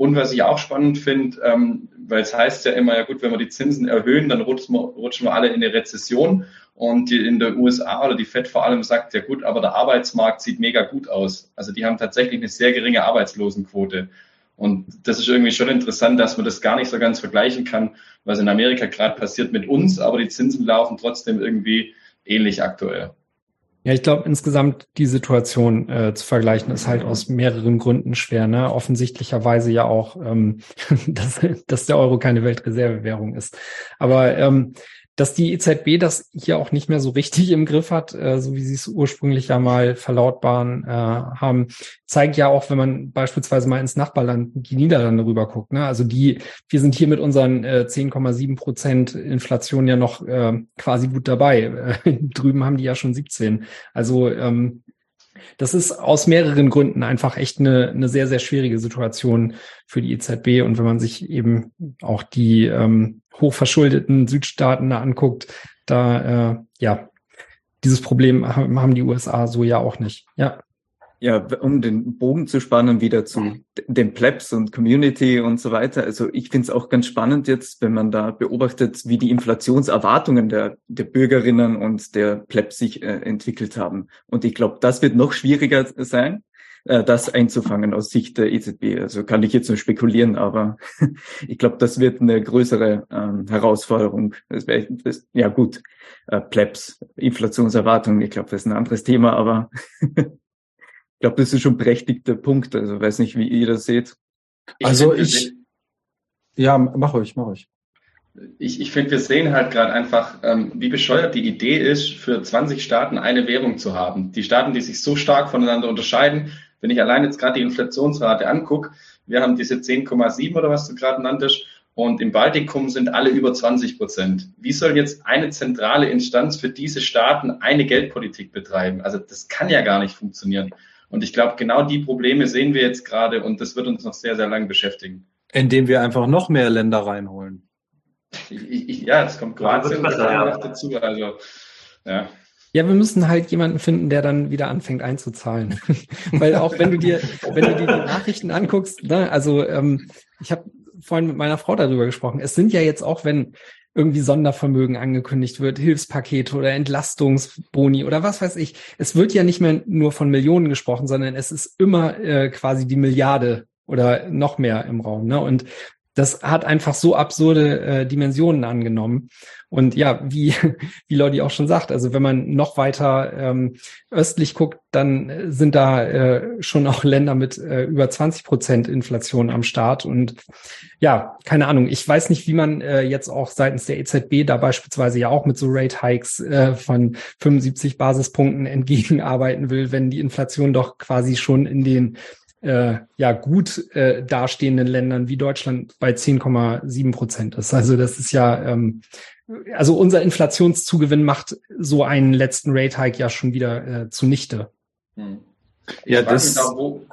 Und was ich auch spannend finde, ähm, weil es heißt ja immer, ja gut, wenn wir die Zinsen erhöhen, dann rutschen wir, rutschen wir alle in eine Rezession. Und die in der USA oder die FED vor allem sagt, ja gut, aber der Arbeitsmarkt sieht mega gut aus. Also die haben tatsächlich eine sehr geringe Arbeitslosenquote. Und das ist irgendwie schon interessant, dass man das gar nicht so ganz vergleichen kann, was in Amerika gerade passiert mit uns, aber die Zinsen laufen trotzdem irgendwie ähnlich aktuell. Ja, ich glaube insgesamt die Situation äh, zu vergleichen ist halt aus mehreren Gründen schwer. Ne? Offensichtlicherweise ja auch, ähm, dass, dass der Euro keine Weltreservewährung ist. Aber ähm, dass die EZB das hier auch nicht mehr so richtig im Griff hat, äh, so wie sie es ursprünglich ja mal verlautbaren äh, haben, zeigt ja auch, wenn man beispielsweise mal ins Nachbarland, die Niederlande rüber guckt. Ne? Also die, wir sind hier mit unseren äh, 10,7 Prozent Inflation ja noch äh, quasi gut dabei. Drüben haben die ja schon 17. Also ähm, das ist aus mehreren Gründen einfach echt eine, eine sehr, sehr schwierige Situation für die EZB. Und wenn man sich eben auch die ähm, hochverschuldeten Südstaaten da anguckt, da, äh, ja, dieses Problem haben die USA so ja auch nicht. Ja. Ja, um den Bogen zu spannen wieder zu den Plebs und Community und so weiter. Also ich finde es auch ganz spannend jetzt, wenn man da beobachtet, wie die Inflationserwartungen der, der Bürgerinnen und der Plebs sich äh, entwickelt haben. Und ich glaube, das wird noch schwieriger sein, äh, das einzufangen aus Sicht der EZB. Also kann ich jetzt nur spekulieren, aber ich glaube, das wird eine größere ähm, Herausforderung. Das wär, das, ja gut, äh, Plebs, Inflationserwartungen, ich glaube, das ist ein anderes Thema, aber ich glaube, das ist schon ein berechtigter Punkt. Also weiß nicht, wie ihr das seht. Also ich, ja, mach euch, mach euch. Ich, ich finde, wir sehen halt gerade einfach, ähm, wie bescheuert die Idee ist, für 20 Staaten eine Währung zu haben. Die Staaten, die sich so stark voneinander unterscheiden. Wenn ich allein jetzt gerade die Inflationsrate angucke, wir haben diese 10,7 oder was du gerade nanntest, und im Baltikum sind alle über 20 Prozent. Wie soll jetzt eine zentrale Instanz für diese Staaten eine Geldpolitik betreiben? Also das kann ja gar nicht funktionieren. Und ich glaube, genau die Probleme sehen wir jetzt gerade und das wird uns noch sehr, sehr lang beschäftigen. Indem wir einfach noch mehr Länder reinholen. Ich, ich, ja, es kommt Kroatien ja, noch dazu. Also, ja. Ja, wir müssen halt jemanden finden, der dann wieder anfängt einzuzahlen. Weil auch wenn du dir, wenn du dir die Nachrichten anguckst, ne, also ähm, ich habe vorhin mit meiner Frau darüber gesprochen. Es sind ja jetzt auch, wenn irgendwie Sondervermögen angekündigt wird, Hilfspakete oder Entlastungsboni oder was weiß ich. Es wird ja nicht mehr nur von Millionen gesprochen, sondern es ist immer äh, quasi die Milliarde oder noch mehr im Raum. Ne? Und das hat einfach so absurde äh, Dimensionen angenommen. Und ja, wie, wie Lodi auch schon sagt, also wenn man noch weiter ähm, östlich guckt, dann sind da äh, schon auch Länder mit äh, über 20 Prozent Inflation am Start. Und ja, keine Ahnung, ich weiß nicht, wie man äh, jetzt auch seitens der EZB da beispielsweise ja auch mit so Rate Hikes äh, von 75 Basispunkten entgegenarbeiten will, wenn die Inflation doch quasi schon in den äh, ja gut äh, dastehenden Ländern wie Deutschland bei 10,7 Prozent ist. Also das ist ja, ähm, also unser Inflationszugewinn macht so einen letzten Rate Hike ja schon wieder äh, zunichte. Hm. Ich ja, das. Mich wo,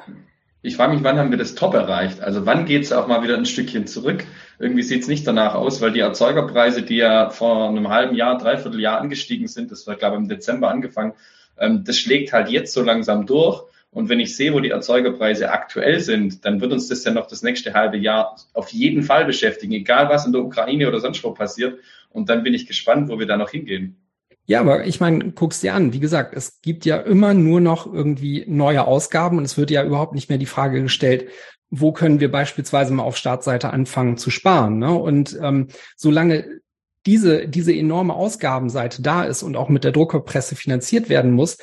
ich frage mich, wann haben wir das Top erreicht? Also wann geht es auch mal wieder ein Stückchen zurück? Irgendwie sieht es nicht danach aus, weil die Erzeugerpreise, die ja vor einem halben Jahr, dreiviertel Jahr angestiegen sind, das war glaube ich im Dezember angefangen, ähm, das schlägt halt jetzt so langsam durch. Und wenn ich sehe, wo die Erzeugerpreise aktuell sind, dann wird uns das ja noch das nächste halbe Jahr auf jeden Fall beschäftigen, egal was in der Ukraine oder sonst wo passiert. Und dann bin ich gespannt, wo wir da noch hingehen. Ja, aber ich meine, guck's dir an. Wie gesagt, es gibt ja immer nur noch irgendwie neue Ausgaben und es wird ja überhaupt nicht mehr die Frage gestellt, wo können wir beispielsweise mal auf Startseite anfangen zu sparen. Ne? Und ähm, solange diese, diese enorme Ausgabenseite da ist und auch mit der Druckerpresse finanziert werden muss,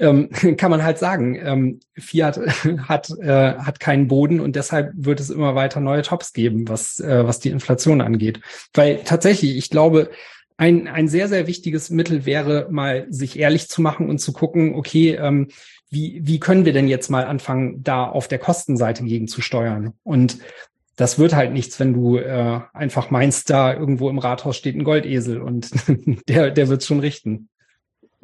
ähm, kann man halt sagen, ähm, Fiat hat, äh, hat keinen Boden und deshalb wird es immer weiter neue Tops geben, was, äh, was die Inflation angeht. Weil tatsächlich, ich glaube, ein, ein sehr, sehr wichtiges Mittel wäre, mal sich ehrlich zu machen und zu gucken, okay, ähm, wie, wie können wir denn jetzt mal anfangen, da auf der Kostenseite gegen zu steuern? Und das wird halt nichts, wenn du äh, einfach meinst, da irgendwo im Rathaus steht ein Goldesel und der, der wird's schon richten.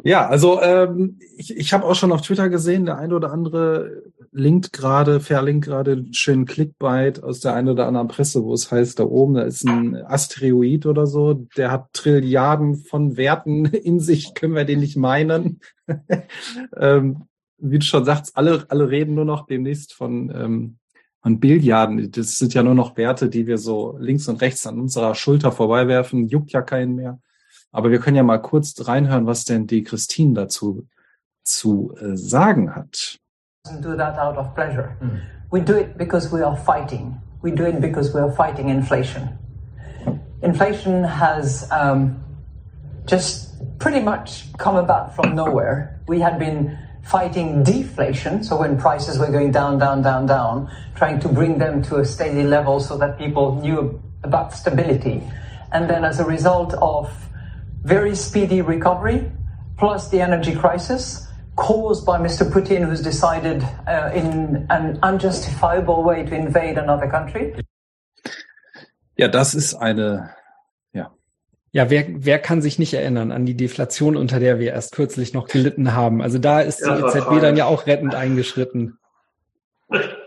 Ja, also ähm, ich, ich habe auch schon auf Twitter gesehen, der eine oder andere linkt gerade, verlinkt gerade einen schönen Clickbait aus der einen oder anderen Presse, wo es heißt, da oben, da ist ein Asteroid oder so, der hat Trilliarden von Werten in sich, können wir den nicht meinen. ähm, wie du schon sagst, alle, alle reden nur noch demnächst von, ähm, von Billiarden. Das sind ja nur noch Werte, die wir so links und rechts an unserer Schulter vorbeiwerfen, juckt ja keinen mehr. Aber wir können ja mal kurz reinhören, was denn die Christine dazu zu äh, sagen hat. Do that out of pleasure. Mm. We do it because we are fighting. We do it because we are fighting inflation. Inflation has um, just pretty much come about from nowhere. We had been fighting deflation, so when prices were going down, down, down, down, trying to bring them to a steady level so that people knew about stability. And then as a result of very speedy recovery, plus the energy crisis caused by Mr. Putin, who's decided uh, in an unjustifiable way to invade another country. Ja, das ist eine, ja. Ja, wer, wer kann sich nicht erinnern an die Deflation, unter der wir erst kürzlich noch gelitten haben? Also da ist die EZB dann ja auch rettend eingeschritten.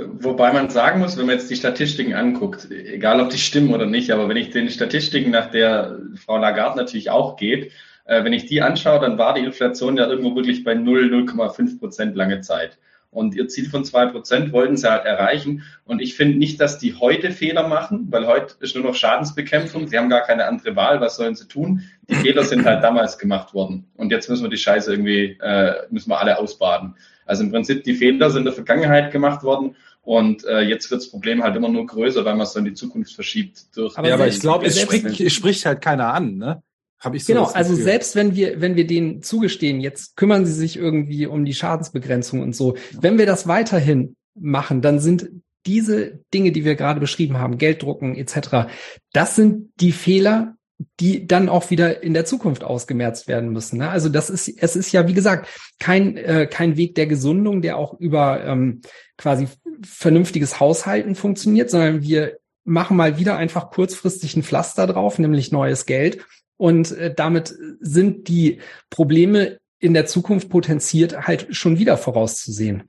Wobei man sagen muss, wenn man jetzt die Statistiken anguckt, egal ob die stimmen oder nicht, aber wenn ich den Statistiken nach der Frau Lagarde natürlich auch geht, äh, wenn ich die anschaue, dann war die Inflation ja irgendwo wirklich bei 0, 0,5 Prozent lange Zeit. Und ihr Ziel von zwei Prozent wollten sie halt erreichen. Und ich finde nicht, dass die heute Fehler machen, weil heute ist nur noch Schadensbekämpfung. Sie haben gar keine andere Wahl. Was sollen sie tun? Die Fehler sind halt damals gemacht worden. Und jetzt müssen wir die Scheiße irgendwie, äh, müssen wir alle ausbaden. Also im Prinzip, die Fehler sind in der Vergangenheit gemacht worden und äh, jetzt wird das Problem halt immer nur größer, weil man es so in die Zukunft verschiebt. Durch aber ja, aber ich glaube, es spricht, es spricht halt keiner an, ne? Hab ich so genau, also selbst wenn wir, wenn wir denen zugestehen, jetzt kümmern sie sich irgendwie um die Schadensbegrenzung und so. Wenn wir das weiterhin machen, dann sind diese Dinge, die wir gerade beschrieben haben, Gelddrucken etc., das sind die Fehler, die dann auch wieder in der Zukunft ausgemerzt werden müssen. Ne? Also das ist, es ist ja wie gesagt kein äh, kein Weg der Gesundung, der auch über ähm, quasi vernünftiges Haushalten funktioniert, sondern wir machen mal wieder einfach kurzfristig ein Pflaster drauf, nämlich neues Geld. Und äh, damit sind die Probleme in der Zukunft potenziert halt schon wieder vorauszusehen.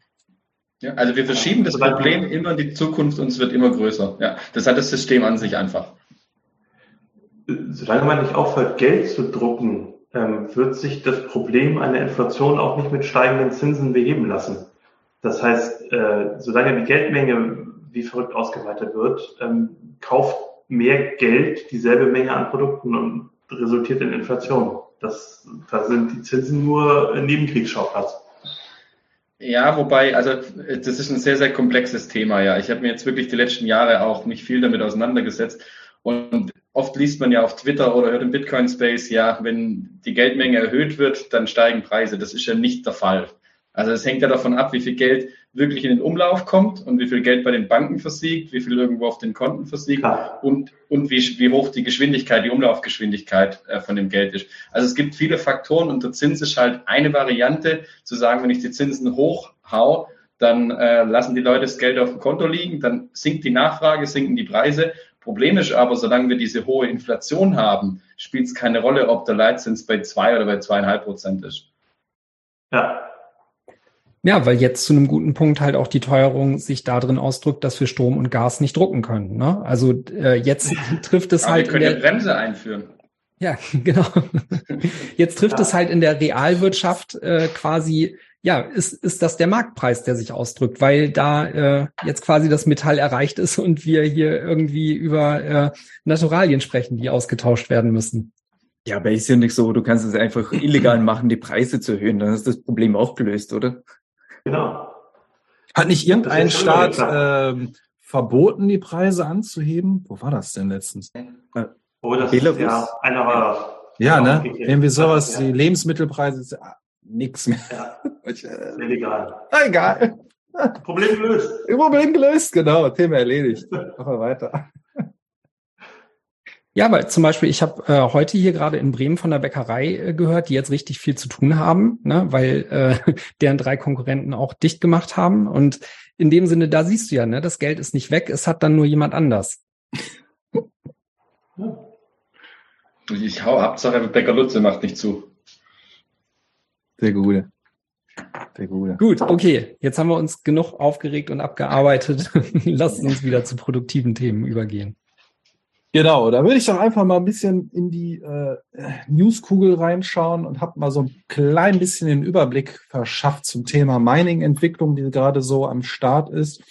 Ja, also wir verschieben das Problem immer in die Zukunft und es wird immer größer. Ja, das hat das System an sich einfach. Solange man nicht aufhört, Geld zu drucken, ähm, wird sich das Problem einer Inflation auch nicht mit steigenden Zinsen beheben lassen. Das heißt, äh, solange die Geldmenge wie verrückt ausgeweitet wird, ähm, kauft mehr Geld, dieselbe Menge an Produkten und resultiert in Inflation. Das, da sind die Zinsen nur Nebenkriegsschauplatz. Ja, wobei, also das ist ein sehr, sehr komplexes Thema, ja. Ich habe mir jetzt wirklich die letzten Jahre auch nicht viel damit auseinandergesetzt. Und oft liest man ja auf Twitter oder hört im Bitcoin-Space, ja, wenn die Geldmenge erhöht wird, dann steigen Preise. Das ist ja nicht der Fall. Also es hängt ja davon ab, wie viel Geld wirklich in den Umlauf kommt und wie viel Geld bei den Banken versiegt, wie viel irgendwo auf den Konten versiegt und, und wie, wie hoch die Geschwindigkeit, die Umlaufgeschwindigkeit äh, von dem Geld ist. Also es gibt viele Faktoren und der Zins ist halt eine Variante, zu sagen, wenn ich die Zinsen hochhau, dann äh, lassen die Leute das Geld auf dem Konto liegen, dann sinkt die Nachfrage, sinken die Preise. Problem ist aber, solange wir diese hohe Inflation haben, spielt es keine Rolle, ob der Leitzins bei zwei oder bei zweieinhalb Prozent ist. Ja, ja, weil jetzt zu einem guten Punkt halt auch die Teuerung sich darin ausdrückt, dass wir Strom und Gas nicht drucken können. Ne? Also äh, jetzt trifft es Aber halt. wir können ja Bremse einführen. ja, genau. Jetzt trifft Ja. es halt in der Realwirtschaft äh, quasi, ja, ist, ist das der Marktpreis, der sich ausdrückt, weil da äh, jetzt quasi das Metall erreicht ist und wir hier irgendwie über äh, Naturalien sprechen, die ausgetauscht werden müssen. Ja, aber ist ja nicht so, du kannst es einfach illegal machen, die Preise zu erhöhen, dann ist das Problem auch gelöst, oder? genau. Hat nicht irgendein Staat ähm, verboten, die Preise anzuheben? Wo war das denn letztens? Oh, das Belarus? ist ja einer war. Ja, ne? Irgendwie sowas, Ja. die Lebensmittelpreise, nix mehr. Ja, Ich, äh, illegal. egal. Problem gelöst. Problem gelöst, genau. Thema erledigt. Machen wir weiter. Ja, aber zum Beispiel, ich habe äh, heute hier gerade in Bremen von der Bäckerei äh, gehört, die jetzt richtig viel zu tun haben, ne, weil äh, deren drei Konkurrenten auch dicht gemacht haben. Und in dem Sinne, da siehst du ja, ne, das Geld ist nicht weg, es hat dann nur jemand anders. Ich hau, Hauptsache Bäcker Lutze macht nicht zu. Der Gute. Der Gute. Gut, okay, jetzt haben wir uns genug aufgeregt und abgearbeitet. Lasst uns wieder zu produktiven Themen übergehen. Genau, da würde ich doch einfach mal ein bisschen in die äh, Newskugel reinschauen und habe mal so ein klein bisschen den Überblick verschafft zum Thema Mining-Entwicklung, die gerade so am Start ist.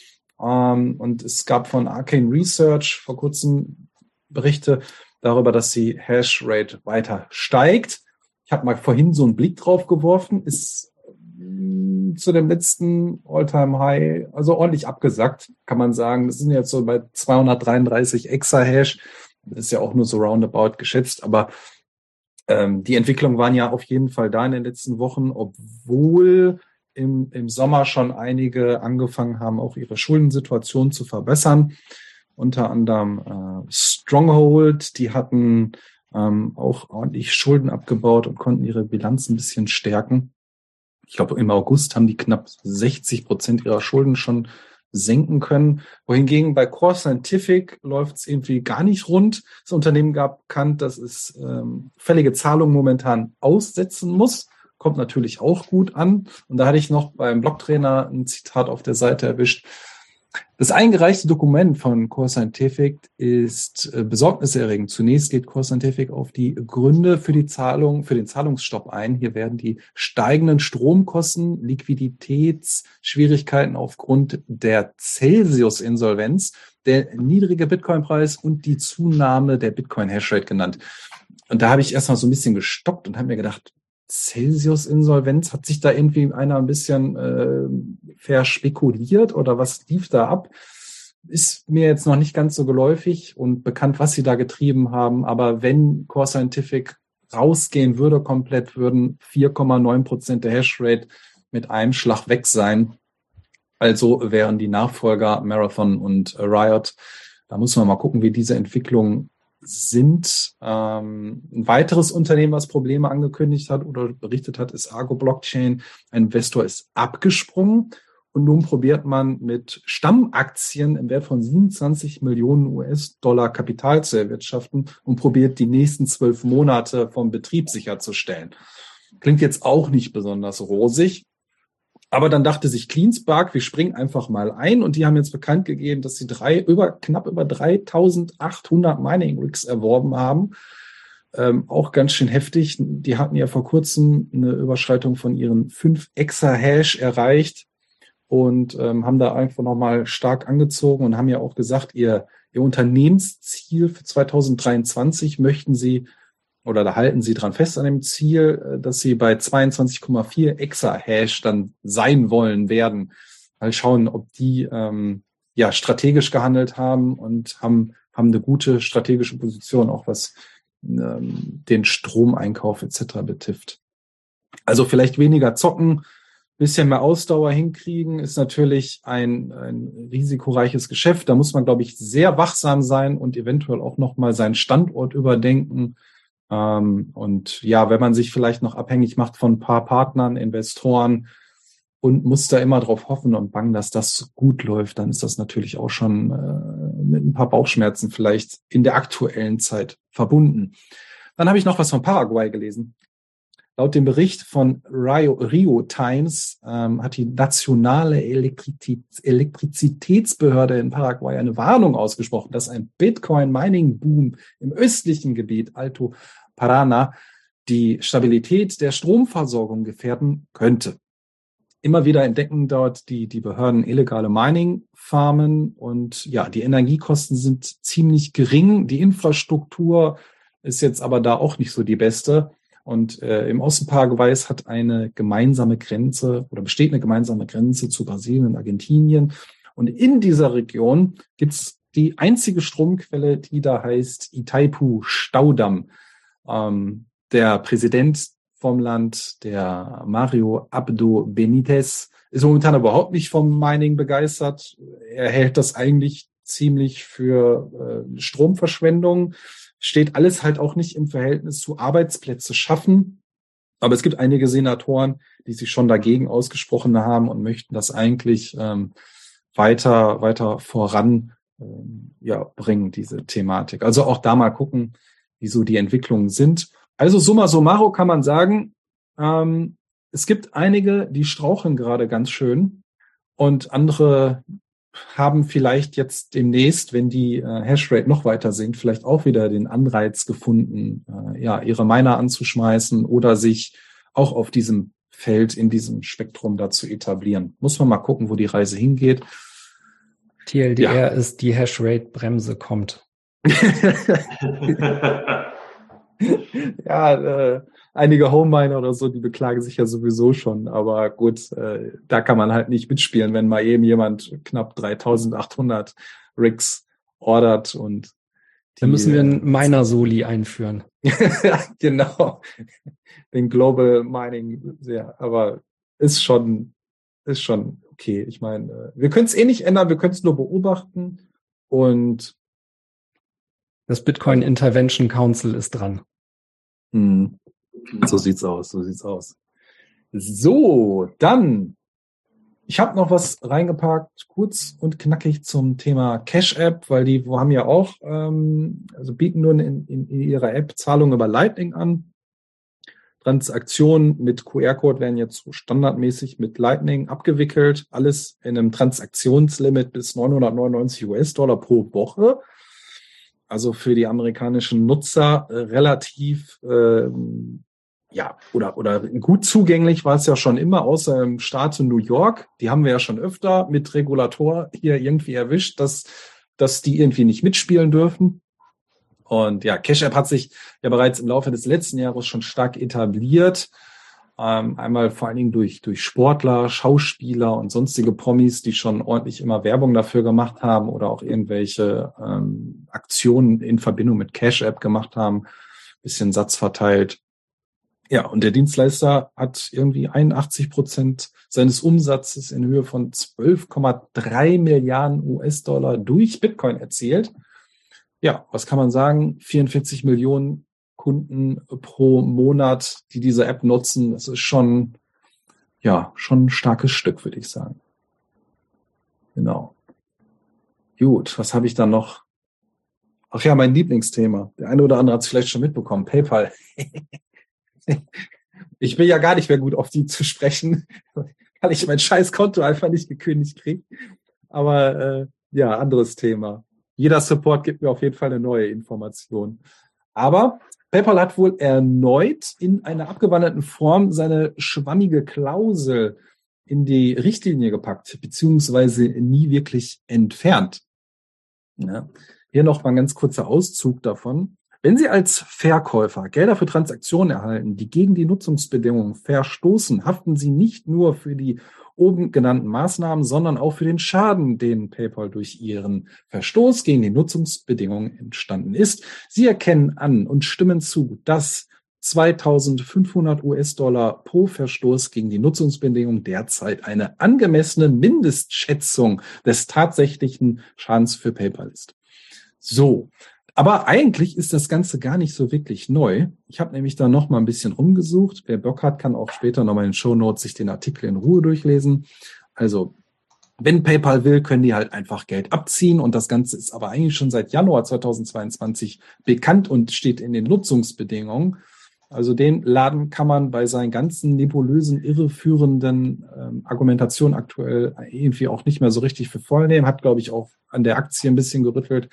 Ähm, und es gab von Arcane Research vor kurzem Berichte darüber, dass die Hashrate weiter steigt. Ich habe mal vorhin so einen Blick drauf geworfen, ist mh, zu dem letzten All-Time-High, also ordentlich abgesackt, kann man sagen. Das sind jetzt so bei 233 Exahash. Das ist ja auch nur so roundabout geschätzt, aber ähm, die Entwicklungen waren ja auf jeden Fall da in den letzten Wochen, obwohl im, im Sommer schon einige angefangen haben, auch ihre Schuldensituation zu verbessern. Unter anderem äh, Stronghold, die hatten ähm, auch ordentlich Schulden abgebaut und konnten ihre Bilanz ein bisschen stärken. Ich glaube, im August haben die knapp 60 Prozent ihrer Schulden schon senken können. Wohingegen bei Core Scientific läuft es irgendwie gar nicht rund. Das Unternehmen gab bekannt, dass es ähm, fällige Zahlungen momentan aussetzen muss. Kommt natürlich auch gut an. Und da hatte ich noch beim Blogtrainer ein Zitat auf der Seite erwischt. Das eingereichte Dokument von Core Scientific ist äh, besorgniserregend. Zunächst geht Core Scientific auf die Gründe für die Zahlung, für den Zahlungsstopp ein. Hier werden die steigenden Stromkosten, Liquiditätsschwierigkeiten aufgrund der Celsius-Insolvenz, der niedrige Bitcoin-Preis und die Zunahme der Bitcoin-Hashrate genannt. Und da habe ich erstmal so ein bisschen gestoppt und habe mir gedacht, Celsius-Insolvenz, hat sich da irgendwie einer ein bisschen äh, verspekuliert oder was lief da ab? Ist mir jetzt noch nicht ganz so geläufig und bekannt, was sie da getrieben haben. Aber wenn Core Scientific rausgehen würde komplett, würden 4,9 Prozent der Hashrate mit einem Schlag weg sein. Also wären die Nachfolger Marathon und Riot. Da muss man mal gucken, wie diese Entwicklung sind. Ähm, ein weiteres Unternehmen, was Probleme angekündigt hat oder berichtet hat, ist Argo Blockchain. Ein Investor ist abgesprungen und nun probiert man mit Stammaktien im Wert von 27 Millionen US-Dollar Kapital zu erwirtschaften und probiert die nächsten zwölf Monate vom Betrieb sicherzustellen. Klingt jetzt auch nicht besonders rosig. Aber dann dachte sich Cleanspark, wir springen einfach mal ein und die haben jetzt bekannt gegeben, dass sie drei, über, knapp über 3800 Mining Rigs erworben haben. Ähm, auch ganz schön heftig. Die hatten ja vor kurzem eine Überschreitung von ihren 5 Exahash erreicht und ähm, haben da einfach nochmal stark angezogen und haben ja auch gesagt, ihr Ihr Unternehmensziel für 2023 möchten Sie oder da halten Sie dran fest an dem Ziel, äh, dass Sie bei 22,4 Exahash dann sein wollen werden. Mal schauen, ob die ähm, ja strategisch gehandelt haben und haben, haben eine gute strategische Position, auch was ähm, den Stromeinkauf etc. betrifft. Also vielleicht weniger zocken, bisschen mehr Ausdauer hinkriegen, ist natürlich ein, ein risikoreiches Geschäft. Da muss man, glaube ich, sehr wachsam sein und eventuell auch nochmal seinen Standort überdenken. Ähm, und ja, wenn man sich vielleicht noch abhängig macht von ein paar Partnern, Investoren und muss da immer drauf hoffen und bangen, dass das gut läuft, dann ist das natürlich auch schon äh, mit ein paar Bauchschmerzen vielleicht in der aktuellen Zeit verbunden. Dann habe ich noch was von Paraguay gelesen. Laut dem Bericht von Rio, Rio Times ähm, hat die nationale Elektrizitäts Elektrizitätsbehörde in Paraguay eine Warnung ausgesprochen, dass ein Bitcoin-Mining-Boom im östlichen Gebiet Alto Parana die Stabilität der Stromversorgung gefährden könnte. Immer wieder entdecken dort die, die Behörden illegale Mining-Farmen und ja, die Energiekosten sind ziemlich gering. Die Infrastruktur ist jetzt aber da auch nicht so die beste. Und äh, im Osten Paraguays hat eine gemeinsame Grenze oder besteht eine gemeinsame Grenze zu Brasilien und Argentinien. Und in dieser Region gibt's die einzige Stromquelle, die da heißt Itaipu Staudamm. Ähm, der Präsident vom Land, der Mario Abdo Benitez, ist momentan überhaupt nicht vom Mining begeistert. Er hält das eigentlich ziemlich für äh, Stromverschwendung steht alles halt auch nicht im Verhältnis zu Arbeitsplätze schaffen. Aber es gibt einige Senatoren, die sich schon dagegen ausgesprochen haben und möchten das eigentlich ähm, weiter, weiter voran ähm, ja, bringen, diese Thematik. Also auch da mal gucken, wie so die Entwicklungen sind. Also summa summarum kann man sagen, ähm, es gibt einige, die strauchen gerade ganz schön und andere haben vielleicht jetzt demnächst, wenn die äh, Hashrate noch weiter sinkt, vielleicht auch wieder den Anreiz gefunden, äh, ja, ihre Miner anzuschmeißen oder sich auch auf diesem Feld, in diesem Spektrum da zu etablieren. Muss man mal gucken, wo die Reise hingeht. TLDR ja. ist die Hashrate-Bremse kommt. ja, äh, einige Home-Miner oder so, die beklagen sich ja sowieso schon. Aber gut, äh, da kann man halt nicht mitspielen, wenn mal eben jemand knapp 3800 Rigs ordert und die, Dann müssen wir einen Miner-Soli einführen. genau. Den Global Mining, ja, aber ist schon, ist schon okay. Ich meine, äh, wir können es eh nicht ändern, wir können es nur beobachten und das Bitcoin Intervention Council ist dran. Hm. So sieht's aus, so sieht's aus. So, dann. Ich habe noch was reingepackt, kurz und knackig zum Thema Cash App, weil die haben ja auch, ähm, also bieten nur in, in, in ihrer App Zahlungen über Lightning an. Transaktionen mit QR-Code werden jetzt standardmäßig mit Lightning abgewickelt. Alles in einem Transaktionslimit bis 999 US-Dollar pro Woche also für die amerikanischen Nutzer relativ äh, ja, oder, oder gut zugänglich war es ja schon immer, außer im Staat New York. Die haben wir ja schon öfter mit Regulator hier irgendwie erwischt, dass, dass die irgendwie nicht mitspielen dürfen. Und ja, Cash App hat sich ja bereits im Laufe des letzten Jahres schon stark etabliert. Ähm, einmal vor allen Dingen durch, durch Sportler, Schauspieler und sonstige Promis, die schon ordentlich immer Werbung dafür gemacht haben oder auch irgendwelche ähm, Aktionen in Verbindung mit Cash App gemacht haben, bisschen Satz verteilt. Ja, und der Dienstleister hat irgendwie 81 Prozent seines Umsatzes in Höhe von 12,3 Milliarden US-Dollar durch Bitcoin erzielt. Ja, was kann man sagen? 44 Millionen Kunden pro Monat, die diese App nutzen. Das ist schon, ja, schon ein starkes Stück, würde ich sagen. Genau. Gut, was habe ich dann noch? Ach ja, mein Lieblingsthema. Der eine oder andere hat es vielleicht schon mitbekommen. PayPal. ich will ja gar nicht mehr gut auf die zu sprechen, weil ich mein scheiß Konto einfach nicht gekündigt kriege. Aber äh, ja, anderes Thema. Jeder Support gibt mir auf jeden Fall eine neue Information. Aber PayPal hat wohl erneut in einer abgewandelten Form seine schwammige Klausel in die Richtlinie gepackt, beziehungsweise nie wirklich entfernt. Ja. Hier noch mal ein ganz kurzer Auszug davon. Wenn Sie als Verkäufer Gelder für Transaktionen erhalten, die gegen die Nutzungsbedingungen verstoßen, haften Sie nicht nur für die oben genannten Maßnahmen, sondern auch für den Schaden, den PayPal durch ihren Verstoß gegen die Nutzungsbedingungen entstanden ist. Sie erkennen an und stimmen zu, dass 2500 US-Dollar pro Verstoß gegen die Nutzungsbedingungen derzeit eine angemessene Mindestschätzung des tatsächlichen Schadens für PayPal ist. So, aber eigentlich ist das Ganze gar nicht so wirklich neu. Ich habe nämlich da noch mal ein bisschen rumgesucht. Wer Bock hat, kann auch später noch mal in den Show Notes sich den Artikel in Ruhe durchlesen. Also wenn PayPal will, können die halt einfach Geld abziehen und das Ganze ist aber eigentlich schon seit Januar 2022 bekannt und steht in den Nutzungsbedingungen. Also den Laden kann man bei seinen ganzen nebulösen, irreführenden ähm, Argumentationen aktuell irgendwie auch nicht mehr so richtig für voll nehmen. Hat, glaube ich, auch an der Aktie ein bisschen gerüttelt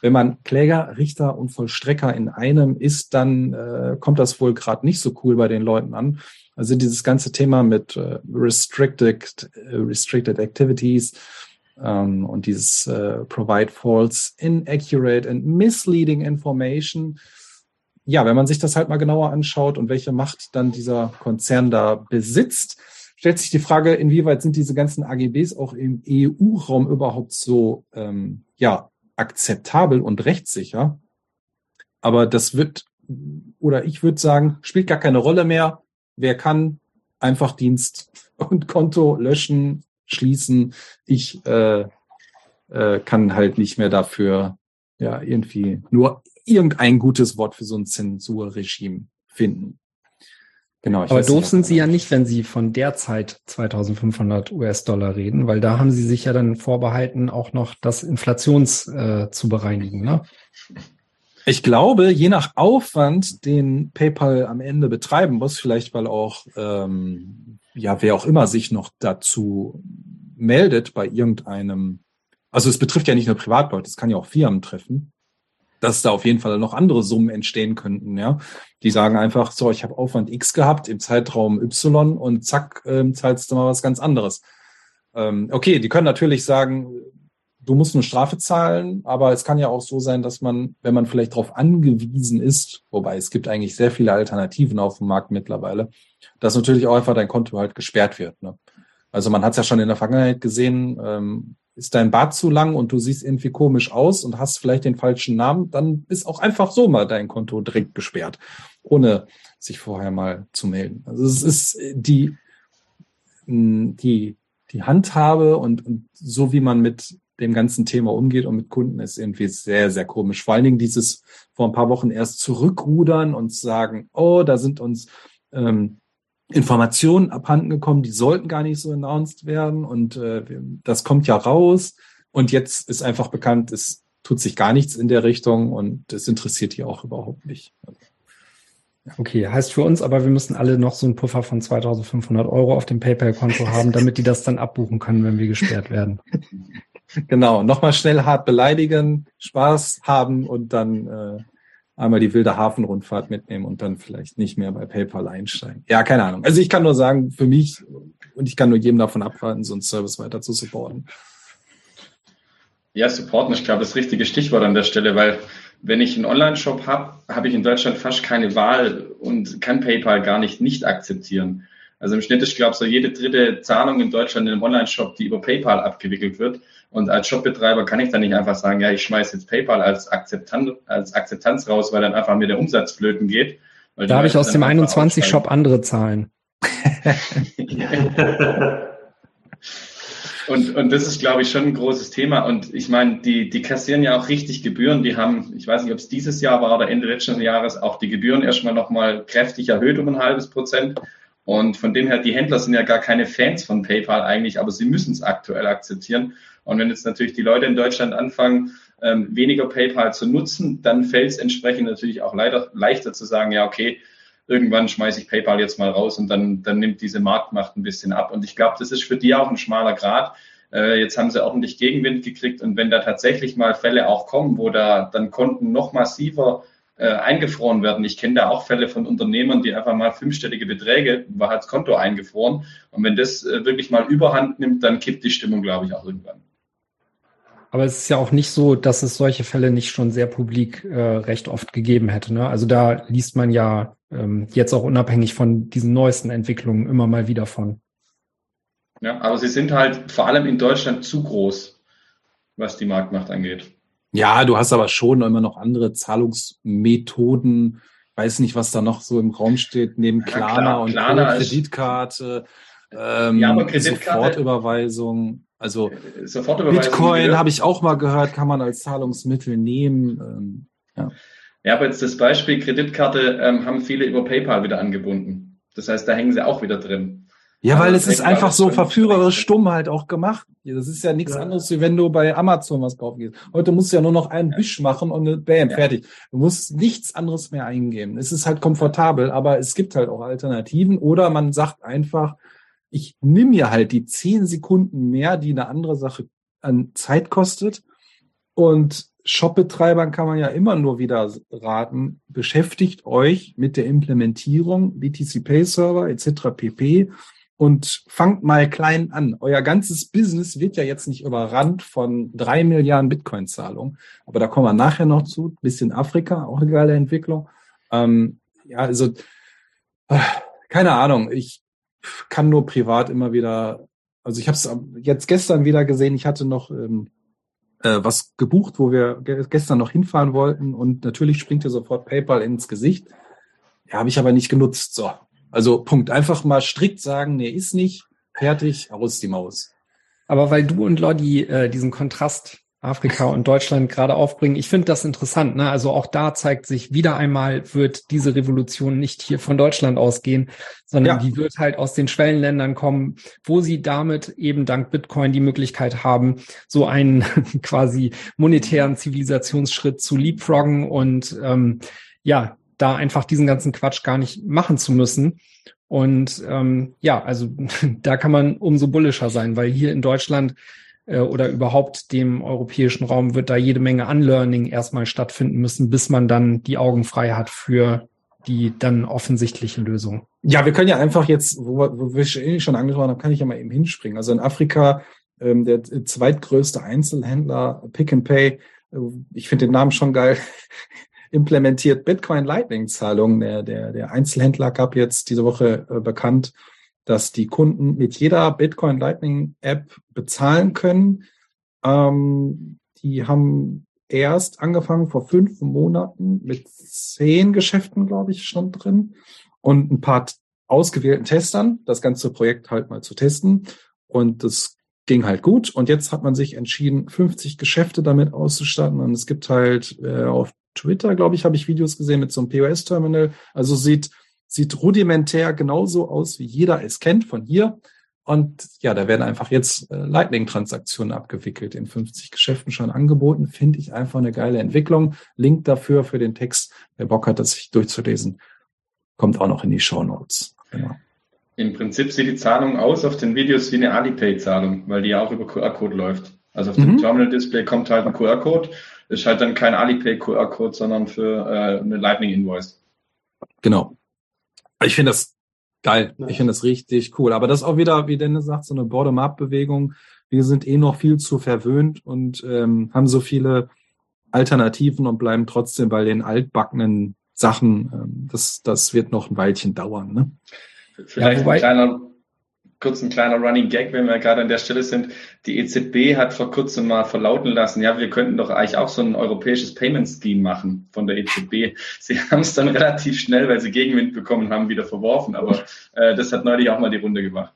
wenn man Kläger, Richter und Vollstrecker in einem ist, dann äh, kommt das wohl gerade nicht so cool bei den Leuten an. Also dieses ganze Thema mit äh, restricted, äh, restricted activities ähm, und dieses äh, provide false, inaccurate and misleading information. Ja, wenn man sich das halt mal genauer anschaut und welche Macht dann dieser Konzern da besitzt, stellt sich die Frage, inwieweit sind diese ganzen AGBs auch im EU-Raum überhaupt so ähm, ja akzeptabel und rechtssicher. Aber das wird, oder ich würde sagen, spielt gar keine Rolle mehr. Wer kann, einfach Dienst und Konto löschen, schließen. Ich äh, äh, kann halt nicht mehr dafür ja irgendwie nur irgendein gutes Wort für so ein Zensurregime finden. Genau. Aber doof sind Sie ja nicht, wenn Sie von derzeit 2500 US-Dollar reden, weil da haben Sie sich ja dann vorbehalten, auch noch das Inflations äh, zu bereinigen. Ne? Ich glaube, je nach Aufwand, den PayPal am Ende betreiben muss, vielleicht weil auch, ähm, ja, wer auch immer sich noch dazu meldet bei irgendeinem, also es betrifft ja nicht nur Privatleute, es kann ja auch Firmen treffen, dass da auf jeden Fall noch andere Summen entstehen könnten, ja. Die sagen einfach, so, ich habe Aufwand X gehabt im Zeitraum Y und zack, ähm, zahlst du mal was ganz anderes. Ähm, okay, die können natürlich sagen, du musst eine Strafe zahlen, aber es kann ja auch so sein, dass man, wenn man vielleicht darauf angewiesen ist, wobei es gibt eigentlich sehr viele Alternativen auf dem Markt mittlerweile, dass natürlich auch einfach dein Konto halt gesperrt wird. Ne? Also man hat es ja schon in der Vergangenheit gesehen, ähm, ist dein Bart zu lang und du siehst irgendwie komisch aus und hast vielleicht den falschen Namen, dann ist auch einfach so mal dein Konto direkt gesperrt, ohne sich vorher mal zu melden. Also es ist die, die, die Handhabe und, und so wie man mit dem ganzen Thema umgeht und mit Kunden ist irgendwie sehr, sehr komisch. Vor allen Dingen dieses vor ein paar Wochen erst zurückrudern und sagen, oh, da sind uns ähm, Informationen abhanden gekommen, die sollten gar nicht so announced werden und äh, das kommt ja raus und jetzt ist einfach bekannt, es tut sich gar nichts in der Richtung und es interessiert hier auch überhaupt nicht. Okay, heißt für uns aber, wir müssen alle noch so einen Puffer von 2500 Euro auf dem PayPal-Konto haben, damit die das dann abbuchen können, wenn wir gesperrt werden. Genau, nochmal schnell hart beleidigen, Spaß haben und dann äh, einmal die wilde Hafenrundfahrt mitnehmen und dann vielleicht nicht mehr bei PayPal einsteigen. Ja, keine Ahnung. Also ich kann nur sagen, für mich, und ich kann nur jedem davon abraten, so einen Service weiter zu supporten. Ja, supporten, ich glaube, das richtige Stichwort an der Stelle, weil wenn ich einen Online-Shop habe, habe ich in Deutschland fast keine Wahl und kann PayPal gar nicht nicht akzeptieren. Also im Schnitt ist, glaube ich, so jede dritte Zahlung in Deutschland in einem Online-Shop, die über PayPal abgewickelt wird. Und als Shopbetreiber kann ich dann nicht einfach sagen, ja, ich schmeiße jetzt PayPal als, Akzeptanz, als Akzeptanz raus, weil dann einfach mir der Umsatz flöten geht. Da habe ich aus dem 21-Shop andere Zahlen. und, und das ist, glaube ich, schon ein großes Thema. Und ich meine, die, die kassieren ja auch richtig Gebühren. Die haben, ich weiß nicht, ob es dieses Jahr war oder Ende letzten Jahres, auch die Gebühren erstmal nochmal kräftig erhöht um ein halbes Prozent. Und von dem her, die Händler sind ja gar keine Fans von PayPal eigentlich, aber sie müssen es aktuell akzeptieren. Und wenn jetzt natürlich die Leute in Deutschland anfangen, ähm, weniger PayPal zu nutzen, dann fällt es entsprechend natürlich auch leider, leichter zu sagen, ja, okay, irgendwann schmeiße ich PayPal jetzt mal raus und dann, dann nimmt diese Marktmacht ein bisschen ab. Und ich glaube, das ist für die auch ein schmaler Grad. Äh, jetzt haben sie ordentlich Gegenwind gekriegt und wenn da tatsächlich mal Fälle auch kommen, wo da dann Konten noch massiver äh, eingefroren werden. Ich kenne da auch Fälle von Unternehmern, die einfach mal fünfstellige Beträge, war halt Konto eingefroren. Und wenn das äh, wirklich mal überhand nimmt, dann kippt die Stimmung, glaube ich, auch irgendwann. Aber es ist ja auch nicht so, dass es solche Fälle nicht schon sehr publik äh, recht oft gegeben hätte. Ne? Also da liest man ja ähm, jetzt auch unabhängig von diesen neuesten Entwicklungen immer mal wieder von. Ja, aber sie sind halt vor allem in Deutschland zu groß, was die Marktmacht angeht. Ja, du hast aber schon immer noch andere Zahlungsmethoden. Weiß nicht, was da noch so im Raum steht, neben Klarna klar, und Klarna Kreditkarte, ähm, Ja, aber Kreditkarte- Sofortüberweisung. Also Sofortüberweisung Bitcoin gehört- habe ich auch mal gehört, kann man als Zahlungsmittel nehmen. Ähm, Ja, aber jetzt das Beispiel Kreditkarte ähm, haben viele über PayPal wieder angebunden. Das heißt, da hängen sie auch wieder drin. Ja, weil Also es ist einfach so verführerisch stumm halt auch gemacht. Das ist ja nichts Ja. anderes, wie wenn du bei Amazon was kaufen gehst. Heute musst du ja nur noch einen Wisch machen und eine bam, Ja. fertig. Du musst nichts anderes mehr eingeben. Es ist halt komfortabel, aber es gibt halt auch Alternativen. Oder man sagt einfach, ich nimm mir halt die zehn Sekunden mehr, die eine andere Sache an Zeit kostet. Und Shop-Betreibern kann man ja immer nur wieder raten, beschäftigt euch mit der Implementierung BTC Pay Server etc. pp. Und fangt mal klein an. Euer ganzes Business wird ja jetzt nicht überrannt von drei Milliarden Bitcoin-Zahlungen. Aber da kommen wir nachher noch zu. Bisschen Afrika, auch eine geile Entwicklung. Ähm, ja, also, äh, keine Ahnung. Ich kann nur privat immer wieder, also ich habe es jetzt gestern wieder gesehen. Ich hatte noch ähm, äh, was gebucht, wo wir ge gestern noch hinfahren wollten. Und natürlich springt dir sofort PayPal ins Gesicht. Ja, habe ich aber nicht genutzt. So. Also Punkt. Einfach mal strikt sagen, nee, ist nicht. Fertig, aus die Maus. Aber weil du und Lodi äh, diesen Kontrast Afrika und Deutschland gerade aufbringen, ich finde das interessant. Ne? Also auch da zeigt sich wieder einmal, wird diese Revolution nicht hier von Deutschland ausgehen, sondern Ja. die wird halt aus den Schwellenländern kommen, wo sie damit eben dank Bitcoin die Möglichkeit haben, so einen quasi monetären Zivilisationsschritt zu leapfroggen und ähm, ja, da einfach diesen ganzen Quatsch gar nicht machen zu müssen. Und ähm, ja, also da kann man umso bullischer sein, weil hier in Deutschland äh, oder überhaupt dem europäischen Raum wird da jede Menge Unlearning erstmal stattfinden müssen, bis man dann die Augen frei hat für die dann offensichtliche Lösung. Ja, wir können ja einfach jetzt, wo, wir- wo wir eh schon angesprochen haben, kann ich ja mal eben hinspringen. Also in Afrika, ähm, der zweitgrößte Einzelhändler, Pick and Pay, äh, ich finde den Namen schon geil, implementiert Bitcoin Lightning Zahlungen. Der, der, der Einzelhändler gab jetzt diese Woche äh, bekannt, dass die Kunden mit jeder Bitcoin Lightning App bezahlen können. Ähm, die haben erst angefangen vor fünf Monaten mit zehn Geschäften, glaube ich, schon drin und ein paar ausgewählten Testern, das ganze Projekt halt mal zu testen. Und das ging halt gut. Und jetzt hat man sich entschieden, 50 Geschäfte damit auszustatten. Und es gibt halt äh, auf Twitter, glaube ich, habe ich Videos gesehen mit so einem POS-Terminal. Also sieht, sieht rudimentär genauso aus, wie jeder es kennt von hier. Und ja, da werden einfach jetzt äh, Lightning-Transaktionen abgewickelt, in 50 Geschäften schon angeboten. Finde ich einfach eine geile Entwicklung. Link dafür für den Text, wer Bock hat, das sich durchzulesen, kommt auch noch in die Show Notes. Genau. Im Prinzip sieht die Zahlung aus auf den Videos wie eine Alipay-Zahlung, weil die ja auch über QR-Code läuft. Also auf dem Mhm. Terminal-Display kommt halt ein QR-Code. Ist halt dann kein Alipay-QR-Code, sondern für äh, eine Lightning-Invoice. Genau. Ich finde das geil. Ich finde das richtig cool. Aber das ist auch wieder, wie Dennis sagt, so eine Bottom-up-Bewegung. Wir sind eh noch viel zu verwöhnt und ähm, haben so viele Alternativen und bleiben trotzdem bei den altbackenen Sachen. Ähm, das, das wird noch ein Weilchen dauern. Ne? Vielleicht Ja, wobei- ein kleiner, kurz ein kleiner Running Gag, wenn wir gerade an der Stelle sind. Die EZB hat vor kurzem mal verlauten lassen, ja, wir könnten doch eigentlich auch so ein europäisches Payment Scheme machen von der EZB. Sie haben es dann relativ schnell, weil sie Gegenwind bekommen haben, wieder verworfen. Aber äh, das hat neulich auch mal die Runde gemacht.